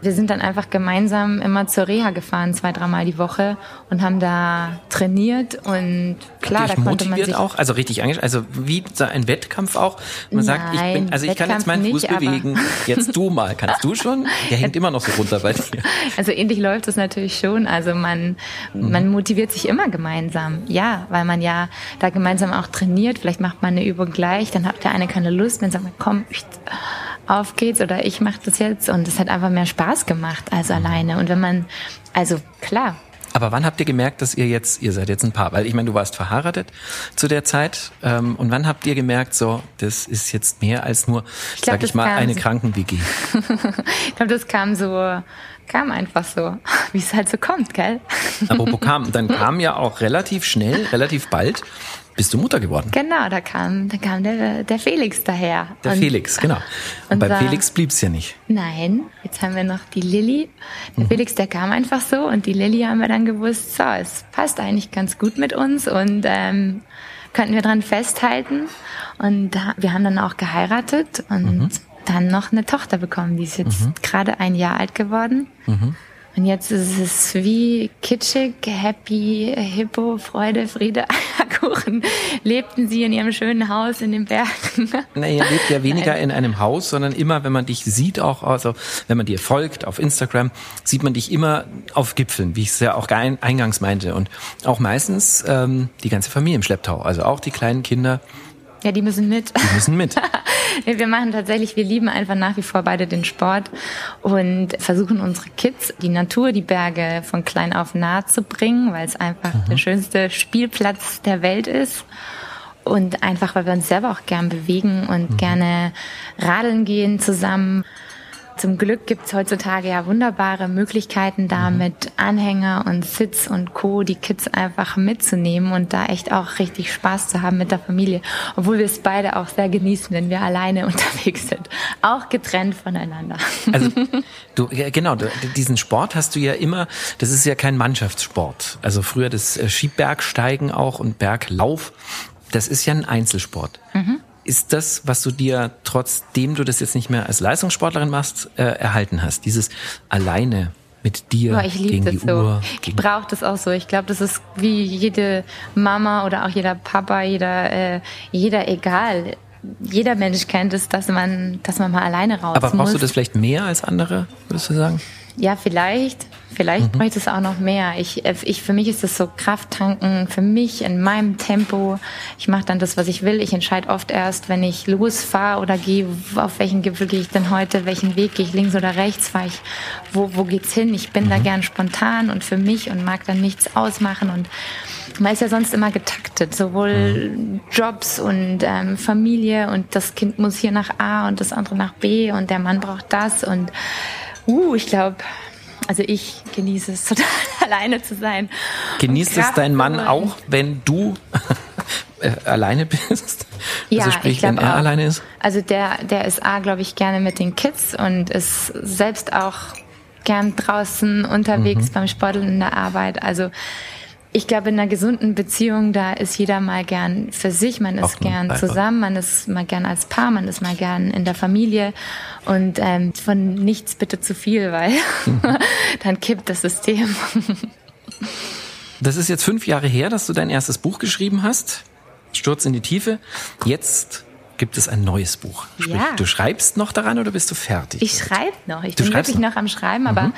wir sind dann einfach gemeinsam immer zur Reha gefahren, zwei, dreimal die Woche und haben da trainiert und klar, da konnte man sich
auch, also richtig angesch also wie ein Wettkampf auch. Man Nein, sagt, ich bin, also ich kann jetzt meinen Fuß nicht, bewegen, jetzt du mal, kannst du schon? Der hängt immer noch so runter bei dir.
Also ähnlich läuft es natürlich schon. Also man, mhm. man motiviert sich immer gemeinsam, ja, weil man ja da gemeinsam auch trainiert. Vielleicht macht man eine Übung gleich, dann hat der eine keine Lust, dann sagt man, komm, ich, auf geht's oder ich mache das jetzt und es hat einfach mehr Spaß gemacht als alleine. Und wenn man, also klar.
Aber wann habt ihr gemerkt, dass ihr jetzt, ihr seid jetzt ein Paar? Weil ich meine, du warst verheiratet zu der Zeit. Ähm, und wann habt ihr gemerkt, so, das ist jetzt mehr als nur, ich glaub, sag ich mal, eine so. Kranken-WG?
ich glaube, das kam so, kam einfach so, wie es halt so kommt, gell?
Apropos kam, dann kam ja auch relativ schnell, relativ bald bist du Mutter geworden.
Genau, da kam, da kam der, der Felix daher.
Der und, Felix, genau. Und bei Felix blieb's ja nicht.
Nein, jetzt haben wir noch die Lilly. Der mhm. Felix, der kam einfach so und die Lilly haben wir dann gewusst, so, es passt eigentlich ganz gut mit uns und ähm, könnten wir dran festhalten. Und da, wir haben dann auch geheiratet und mhm. dann noch eine Tochter bekommen. Die ist jetzt mhm. gerade ein Jahr alt geworden. Und jetzt ist es wie kitschig, happy, Hippo, Freude, Friede, Eierkuchen. Lebten sie in ihrem schönen Haus in den Bergen.
Naja, ihr lebt ja weniger Nein. in einem Haus, sondern immer, wenn man dich sieht, auch, also wenn man dir folgt auf Instagram, sieht man dich immer auf Gipfeln, wie ich es ja auch eingangs meinte. Und auch meistens ähm, die ganze Familie im Schlepptau, also auch die kleinen Kinder.
Ja, die müssen mit.
Die müssen mit.
wir machen tatsächlich, wir lieben einfach nach wie vor beide den Sport und versuchen unsere Kids die Natur, die Berge von klein auf nahe zu bringen, weil es einfach mhm. der schönste Spielplatz der Welt ist. Und einfach, weil wir uns selber auch gern bewegen und mhm. gerne radeln gehen zusammen. Zum Glück gibt's heutzutage ja wunderbare Möglichkeiten, da mhm. mit Anhänger und Sitz und Co. die Kids einfach mitzunehmen und da echt auch richtig Spaß zu haben mit der Familie. Obwohl wir es beide auch sehr genießen, wenn wir alleine unterwegs sind. Auch getrennt voneinander.
Also du, genau, diesen Sport hast du ja immer, das ist ja kein Mannschaftssport. Also früher das äh, Skibergsteigen auch und Berglauf, das ist ja ein Einzelsport. Mhm. Ist das, was du dir, trotzdem du das jetzt nicht mehr als Leistungssportlerin machst, äh, erhalten hast? Dieses alleine mit dir
oh, ich gegen die so. Uhr. Ich brauche das auch so. Ich glaube, das ist wie jede Mama oder auch jeder Papa, jeder, äh, jeder egal. Jeder Mensch kennt es, dass man, dass man mal alleine raus
Aber brauchst
muss.
du das vielleicht mehr als andere, würdest du sagen?
Ja, vielleicht. Vielleicht mhm. bräuchte es auch noch mehr. Ich, ich, für mich ist das so Krafttanken, für mich in meinem Tempo. Ich mache dann das, was ich will. Ich entscheide oft erst, wenn ich losfahre oder gehe, auf welchen Gipfel gehe ich denn heute, welchen Weg gehe ich links oder rechts, fahre ich, wo, wo geht's hin? Ich bin mhm. da gern spontan und für mich und mag dann nichts ausmachen und man ist ja sonst immer getaktet, sowohl mhm. Jobs und ähm, Familie und das Kind muss hier nach A und das andere nach B und der Mann braucht das und uh, ich glaube, also ich genieße es total alleine zu sein.
Genießt es dein Mann auch, wenn du äh, alleine bist?
Ja, also
sprich, wenn er
auch.
alleine ist?
Also der, der ist A, glaube ich, gerne mit den Kids und ist selbst auch gern draußen unterwegs mhm. beim Sporteln in der Arbeit. Also ich glaube, in einer gesunden Beziehung, da ist jeder mal gern für sich, man ist gern zusammen, man ist mal gern als Paar, man ist mal gern in der Familie und ähm, von nichts bitte zu viel, weil mhm. dann kippt das System.
das ist jetzt fünf Jahre her, dass du dein erstes Buch geschrieben hast. Sturz in die Tiefe. Jetzt gibt es ein neues Buch. Sprich, ja. Du schreibst noch daran oder bist du fertig?
Ich schreibe noch. Ich du bin wirklich noch? noch? am Schreiben, aber mhm.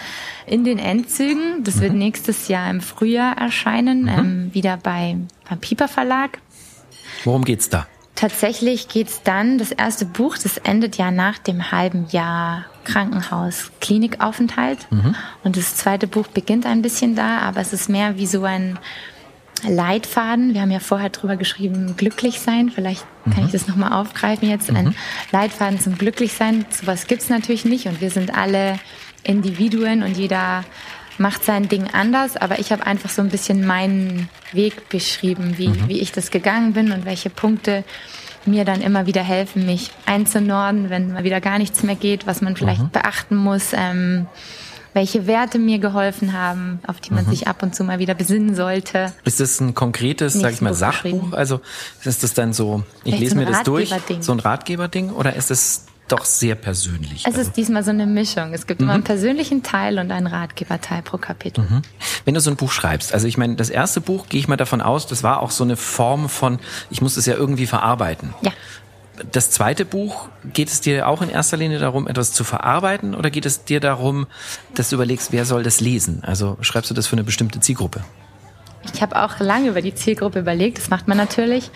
in den Endzügen. Das mhm. wird nächstes Jahr im Frühjahr erscheinen, mhm. ähm, wieder bei, beim Pieper Verlag.
Worum geht's da?
Tatsächlich geht's dann, das erste Buch, das endet ja nach dem halben Jahr Krankenhaus, Klinikaufenthalt. Mhm. Und das zweite Buch beginnt ein bisschen da, aber es ist mehr wie so ein Leitfaden. Wir haben ja vorher drüber geschrieben, glücklich sein. Vielleicht kann mhm. ich das nochmal aufgreifen jetzt. Mhm. Ein Leitfaden zum Glücklichsein. Sowas gibt's natürlich nicht und wir sind alle Individuen und jeder macht sein Ding anders. Aber ich habe einfach so ein bisschen meinen Weg beschrieben, wie, mhm. wie ich das gegangen bin und welche Punkte mir dann immer wieder helfen, mich einzunorden, wenn mal wieder gar nichts mehr geht, was man vielleicht mhm. beachten muss. Ähm, welche Werte mir geholfen haben, auf die man mhm. sich ab und zu mal wieder besinnen sollte.
Ist das ein konkretes, sag ich mal, Sachbuch? Also ist das dann so, ich Vielleicht lese so mir das durch, so ein Ratgeberding oder ist es doch sehr persönlich.
Es also. ist diesmal so eine Mischung. Es gibt mhm. immer einen persönlichen Teil und einen Ratgeberteil pro Kapitel. Mhm.
Wenn du so ein Buch schreibst, also ich meine, das erste Buch gehe ich mal davon aus, das war auch so eine Form von, ich muss es ja irgendwie verarbeiten.
Ja
das zweite Buch, geht es dir auch in erster Linie darum, etwas zu verarbeiten oder geht es dir darum, dass du überlegst, wer soll das lesen? Also schreibst du das für eine bestimmte Zielgruppe?
Ich habe auch lange über die Zielgruppe überlegt, das macht man natürlich.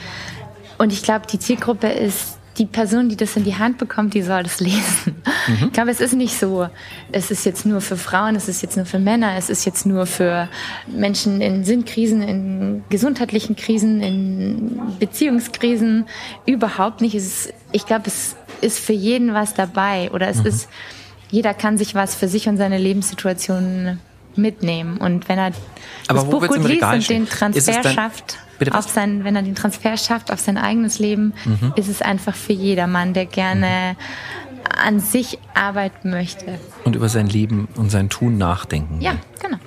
Und ich glaube, die Zielgruppe ist die Person, die das in die Hand bekommt, die soll das lesen. Mhm. Ich glaube, es ist nicht so, es ist jetzt nur für Frauen, es ist jetzt nur für Männer, es ist jetzt nur für Menschen in Sinnkrisen, in gesundheitlichen Krisen, in Beziehungskrisen. Überhaupt nicht. Es ist, ich glaube, es ist für jeden was dabei oder es mhm. ist, jeder kann sich was für sich und seine Lebenssituation mitnehmen. Und wenn er
Aber das Buch gut liest und
den Transfer schafft, auf sein, wenn er den Transfer schafft auf sein eigenes Leben, mhm. ist es einfach für jedermann, der gerne an sich arbeiten möchte.
Und über sein Leben und sein Tun nachdenken.
Ja, genau.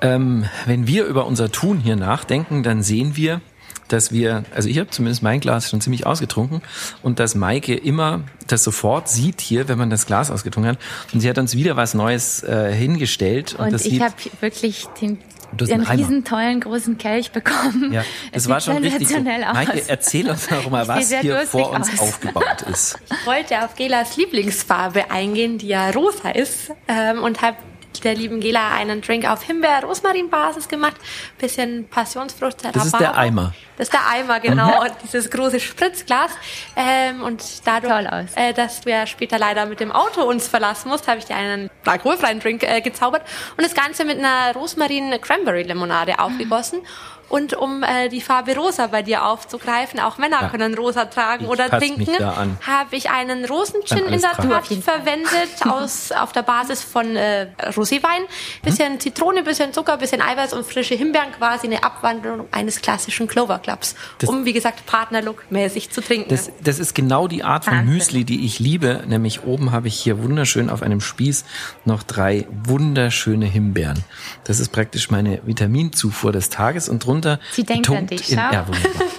Ähm, wenn wir über unser Tun hier nachdenken, dann sehen wir, dass wir, also ich habe zumindest mein Glas schon ziemlich ausgetrunken und dass Maike immer das sofort sieht hier, wenn man das Glas ausgetrunken hat. Und sie hat uns wieder was Neues äh, hingestellt. Und,
Und ich habe wirklich den,
Du hast einen Eimer.
riesen tollen großen Kelch bekommen.
ja,
Es
das war
sieht
schon richtig. So. Maike, erzähl uns doch mal, was hier vor uns
aus.
aufgebaut ist.
Ich wollte auf Gelas Lieblingsfarbe eingehen, die ja rosa ist, ähm, und habe der lieben Gela einen Drink auf Himbeer-Rosmarin-Basis gemacht. Bisschen Passionsfrucht,
Das ist der. Eimer.
Das ist der Eimer, genau. Und dieses große Spritzglas. Ähm, und dadurch,
Toll aus.
Äh, dass du ja später leider mit dem Auto uns verlassen musst, habe ich dir einen alkoholfreien Drink äh, gezaubert und das Ganze mit einer Rosmarin-Cranberry-Limonade aufgegossen. Und um äh, die Farbe rosa bei dir aufzugreifen, auch Männer
Ja.
können rosa tragen
Ich
oder trinken,
mich da an.
habe ich einen Rosengin in der Tat verwendet, aus, auf der Basis von äh, Roséwein. Bisschen Zitrone, bisschen Zucker, bisschen Eiweiß und frische Himbeeren, quasi eine Abwandlung eines klassischen Clover Clubs,
Das-
um, wie gesagt, Partnerlook-mäßig zu trinken.
Das, das ist genau die Art von
Wahnsinn.
Müsli, die ich liebe. Nämlich oben habe ich hier wunderschön auf einem Spieß noch drei wunderschöne Himbeeren. Das ist praktisch meine Vitaminzufuhr des Tages und drunter
Sie denkt an dich,
in, ja.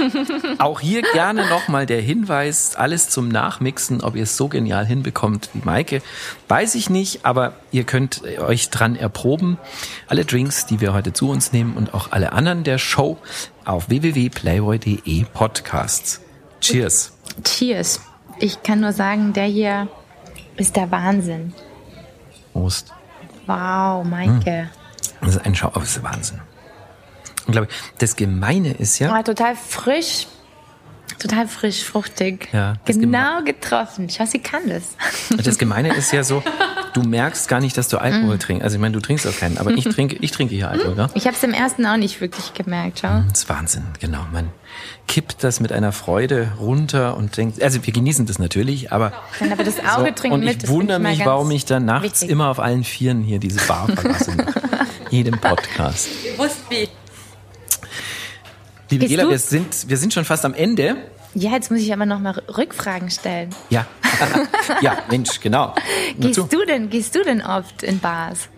Auch hier gerne nochmal der Hinweis, alles zum Nachmixen, ob ihr es so genial hinbekommt wie Maike, weiß ich nicht, aber ihr könnt euch dran erproben. Alle Drinks, die wir heute zu uns nehmen und auch alle anderen der Show auf www.playboy.de Podcasts. Cheers.
Cheers. Ich kann nur sagen, der hier ist der Wahnsinn.
Prost.
Wow, Maike.
Das ist ein Schau, das ist Wahnsinn. Und glaube, das Gemeine ist ja,
Oh, total frisch. Total frisch, fruchtig.
Ja,
genau getroffen. Schau, sie kann das.
das Gemeine ist ja so, du merkst gar nicht, dass du Alkohol trinkst. Also ich meine, du trinkst auch keinen, aber ich trinke, ich trinke hier Alkohol, gell?
Ich habe es im ersten auch nicht wirklich gemerkt. Schau.
Das ist Wahnsinn, genau. Man kippt das mit einer Freude runter und denkt, also wir genießen das natürlich, aber
Nein, aber das Auge
so,
trinkt
und
mit.
ich
das finde
wundere mich, warum ich dann nachts
wichtig.
immer auf allen Vieren hier diese Bar verlasse. nach jedem Podcast.
Gewusst wie.
Liebe Gela,
du-
wir sind, wir sind schon fast am Ende.
Ja, jetzt muss ich aber noch mal Rückfragen stellen.
Ja, ja, Mensch, genau. Nur zu.
Gehst du denn, gehst du denn oft in Bars?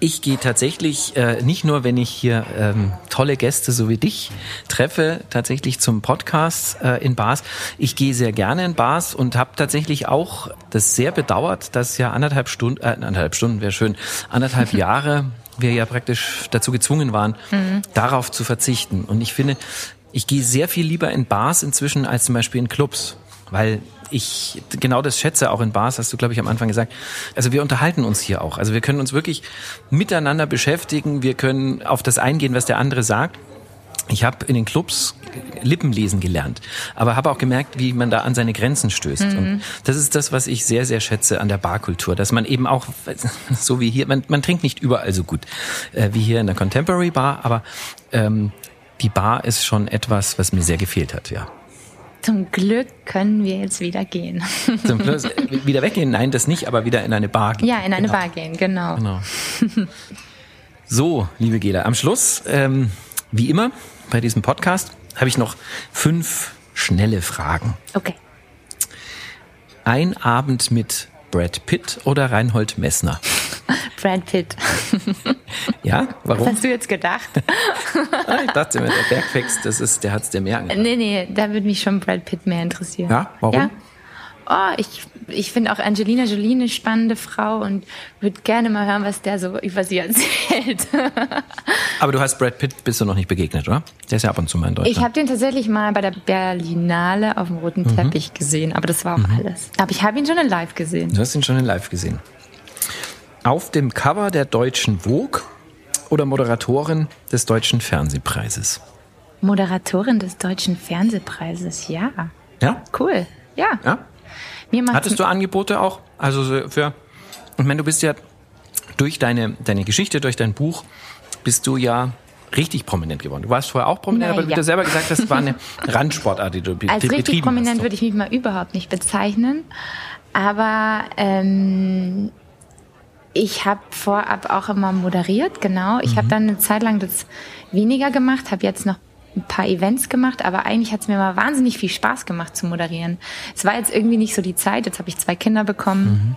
Ich gehe tatsächlich äh, nicht nur, wenn ich hier ähm, tolle Gäste so wie dich treffe, tatsächlich zum Podcast äh, in Bars. Ich gehe sehr gerne in Bars und habe tatsächlich auch das sehr bedauert, dass ja anderthalb Stunden, äh, anderthalb Stunden wäre schön, anderthalb Jahre wir ja praktisch dazu gezwungen waren, darauf zu verzichten. Und ich finde, ich gehe sehr viel lieber in Bars inzwischen als zum Beispiel in Clubs, weil ich genau das schätze, auch in Bars, hast du, glaube ich, am Anfang gesagt. Also wir unterhalten uns hier auch. Also wir können uns wirklich miteinander beschäftigen. Wir können auf das eingehen, was der andere sagt. Ich habe in den Clubs Lippen lesen gelernt, aber habe auch gemerkt, wie man da an seine Grenzen stößt. Und das ist das, was ich sehr, sehr schätze an der Barkultur, dass man eben auch, so wie hier, man, man trinkt nicht überall so gut äh, wie hier in der Contemporary Bar, aber ähm, die Bar ist schon etwas, was mir sehr gefehlt hat, ja.
Zum Glück können wir jetzt wieder gehen.
Zum Schluss, äh, wieder weggehen, nein, das nicht, aber wieder in eine Bar gehen.
Ja, in eine
Genau.
Bar gehen, genau.
Genau. So, liebe Gela, am Schluss, ähm, wie immer bei diesem Podcast, habe ich noch fünf schnelle Fragen.
Okay.
Ein Abend mit Brad Pitt oder Reinhold Messner?
Brad Pitt.
Ja,
Was
warum?
hast du jetzt gedacht?
Ah, ich dachte mir, der Bergfex, das ist, der hat's dir mehr angetan.
nee, nee, da würde mich schon Brad Pitt mehr interessieren.
Ja, warum?
Ja. Oh, ich, ich finde auch Angelina Jolie eine spannende Frau und würde gerne mal hören, was der so über sie erzählt.
Aber du hast Brad Pitt bist du noch nicht begegnet, oder? Der ist ja ab und zu mal in Deutschland.
Ich habe den tatsächlich mal bei der Berlinale auf dem roten
Mhm.
Teppich gesehen, aber das war auch alles. Aber ich habe ihn schon in live gesehen.
du hast ihn schon in live gesehen. Auf dem Cover der deutschen Vogue oder Moderatorin des deutschen Fernsehpreises?
Moderatorin des Deutschen Fernsehpreises, ja.
Ja?
Cool. Ja.
Ja? Hattest du Angebote auch? Also so für, ich meine, du bist ja durch deine, deine Geschichte, durch dein Buch, bist du ja richtig prominent geworden. Du warst vorher auch prominent,
Na
aber wie
ja.
du selber gesagt hast, war eine Randsportart, die du be
Als richtig
betrieben
prominent
hast.
würde ich mich mal überhaupt nicht bezeichnen. Aber ähm, ich habe vorab auch immer moderiert, genau. Ich
Mhm.
habe dann eine Zeit lang das weniger gemacht, habe jetzt noch ein paar Events gemacht, aber eigentlich hat es mir mal wahnsinnig viel Spaß gemacht zu moderieren. Es war jetzt irgendwie nicht so die Zeit, jetzt habe ich zwei Kinder bekommen.
Mhm.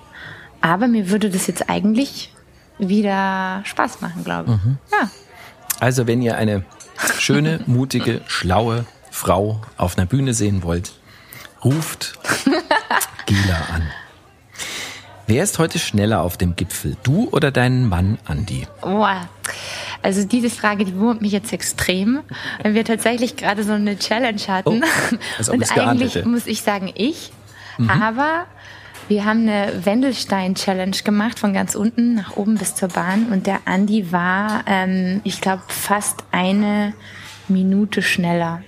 Aber mir würde das jetzt eigentlich wieder Spaß machen, glaube ich.
Mhm.
Ja.
Also wenn ihr eine schöne, mutige, schlaue, Frau auf einer Bühne sehen wollt, ruft Gila an. Wer ist heute schneller auf dem Gipfel, du oder dein Mann Andi?
Boah. Also diese Frage, die wurmt mich jetzt extrem, weil wir tatsächlich gerade so eine Challenge hatten.
Oh, als ob
Und eigentlich
hätte.
muss ich sagen, ich. Aber wir haben eine Wendelstein-Challenge gemacht, von ganz unten nach oben bis zur Bahn. Und der Andi war, ähm, ich glaube, fast eine Minute schneller.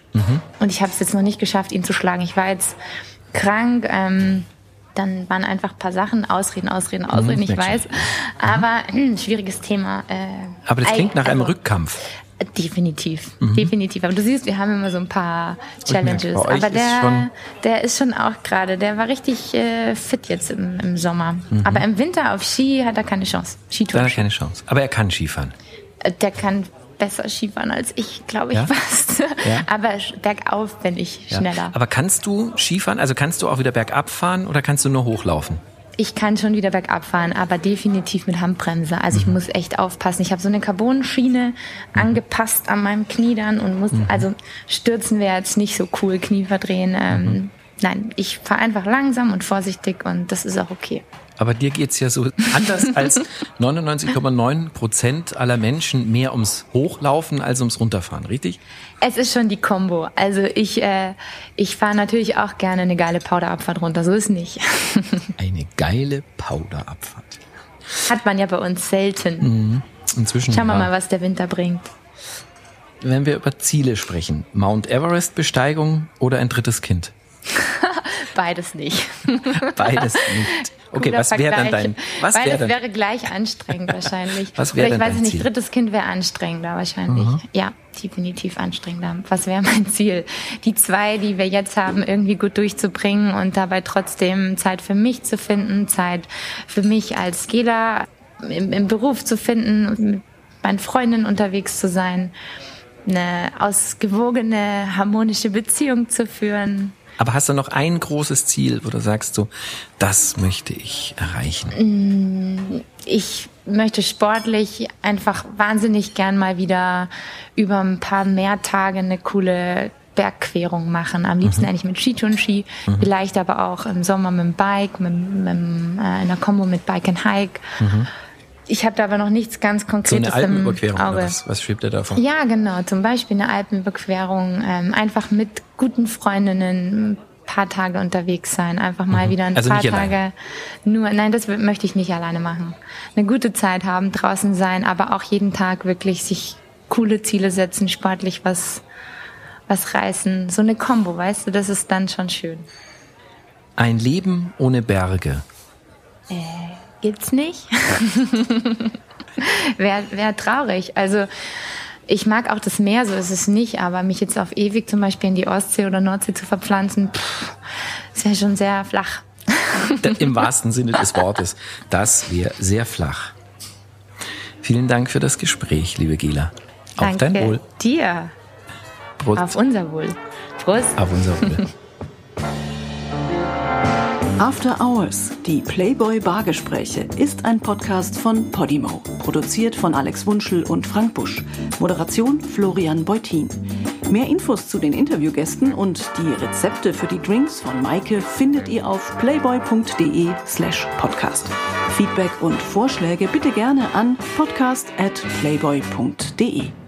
Und ich habe es jetzt noch nicht geschafft, ihn zu schlagen. Ich war jetzt krank. Ähm, dann waren einfach ein paar Sachen, Ausreden, Ausreden, Ausreden, ich
merk schon.
weiß. Aber hm, schwieriges Thema. Äh,
Aber das klingt nach einem
also,
Rückkampf.
Definitiv, definitiv. Aber du siehst, wir haben immer so ein paar Challenges. Aber
ist
der,
schon-
der ist schon auch gerade, der war richtig äh, fit jetzt im, im Sommer. Aber im Winter auf Ski hat er keine Chance.
Da
Skitour.
hat er keine Chance. Aber er kann Skifahren.
Äh, Der kann besser Skifahren als ich, glaube ich
Ja?
fast.
Ja?
Aber bergauf bin ich
Ja.
schneller.
Aber kannst du Skifahren? Also kannst du auch wieder bergab fahren oder kannst du nur hochlaufen?
Ich kann schon wieder bergab fahren, aber definitiv mit Handbremse. Also
Mhm.
ich muss echt aufpassen. Ich habe so eine Carbonschiene angepasst an meinem Knie dann und muss,
Mhm.
also stürzen wäre jetzt nicht so cool, Knie verdrehen. Ähm,
Mhm.
Nein, ich fahre einfach langsam und vorsichtig und das ist auch okay.
Aber dir geht's ja so anders als 99,9 Prozent aller Menschen mehr ums Hochlaufen als ums Runterfahren, richtig?
Es ist schon die Kombo. Also ich, äh, ich fahre natürlich auch gerne eine geile Powderabfahrt runter. So ist nicht.
Eine geile Powderabfahrt.
Hat man ja bei uns selten.
Inzwischen.
Schauen wir mal, was der Winter bringt.
Wenn wir über Ziele sprechen, Mount Everest Besteigung oder ein drittes Kind?
Beides nicht.
Beides nicht. Okay, was wäre dann dein, was
Weil
wäre
es
dann,
wäre gleich anstrengend wahrscheinlich.
Was wäre
Oder ich weiß nicht,
Ziel?
drittes Kind wäre anstrengender wahrscheinlich. Ja, definitiv anstrengender. Was wäre mein Ziel? Die zwei, die wir jetzt haben, irgendwie gut durchzubringen und dabei trotzdem Zeit für mich zu finden, Zeit für mich als Gela im, im Beruf zu finden, und mit meinen Freundinnen unterwegs zu sein, eine ausgewogene, harmonische Beziehung zu führen.
Aber hast du noch ein großes Ziel, wo du sagst so, das möchte ich erreichen?
ich möchte sportlich einfach wahnsinnig gern mal wieder über ein paar mehr Tage eine coole Bergquerung machen. Am liebsten eigentlich mit Skitouren-Ski, vielleicht aber auch im Sommer mit dem Bike, mit, mit, äh, in einer Kombo mit Bike and Hike. Ich habe da aber noch nichts ganz
So
Konkretes
eine Alpenüberquerung
im
oder
Auge.
was, was schwebt dir davor?
Ja, genau. Zum Beispiel eine Alpenüberquerung. Ähm, einfach mit guten Freundinnen ein paar Tage unterwegs sein. Einfach mal wieder ein
Also
paar Tage
allein?
nur. Nein, das möchte ich nicht alleine machen. Eine gute Zeit haben, draußen sein, aber auch jeden Tag wirklich sich coole Ziele setzen, sportlich was, was reißen. So eine Kombo, weißt du, das ist dann schon schön.
Ein Leben ohne Berge.
Gibt's nicht. Wäre wär traurig. Also ich mag auch das Meer, so ist es nicht, aber mich jetzt auf ewig zum Beispiel in die Ostsee oder Nordsee zu verpflanzen, pff, ist ja schon sehr flach.
Im wahrsten Sinne des Wortes. Das wäre sehr flach. Vielen Dank für das Gespräch, liebe Gela. Auf
Danke
dein Wohl.
dir.
Prost.
Auf unser Wohl. Prost.
Auf unser Wohl.
After Hours, die Playboy Bargespräche, ist ein Podcast von Podimo. Produziert von Alex Wunschel und Frank Busch. Moderation Florian Beutin. Mehr Infos zu den Interviewgästen und die Rezepte für die Drinks von Maike findet ihr auf playboy.de slash podcast. Feedback und Vorschläge bitte gerne an podcast at playboy.de.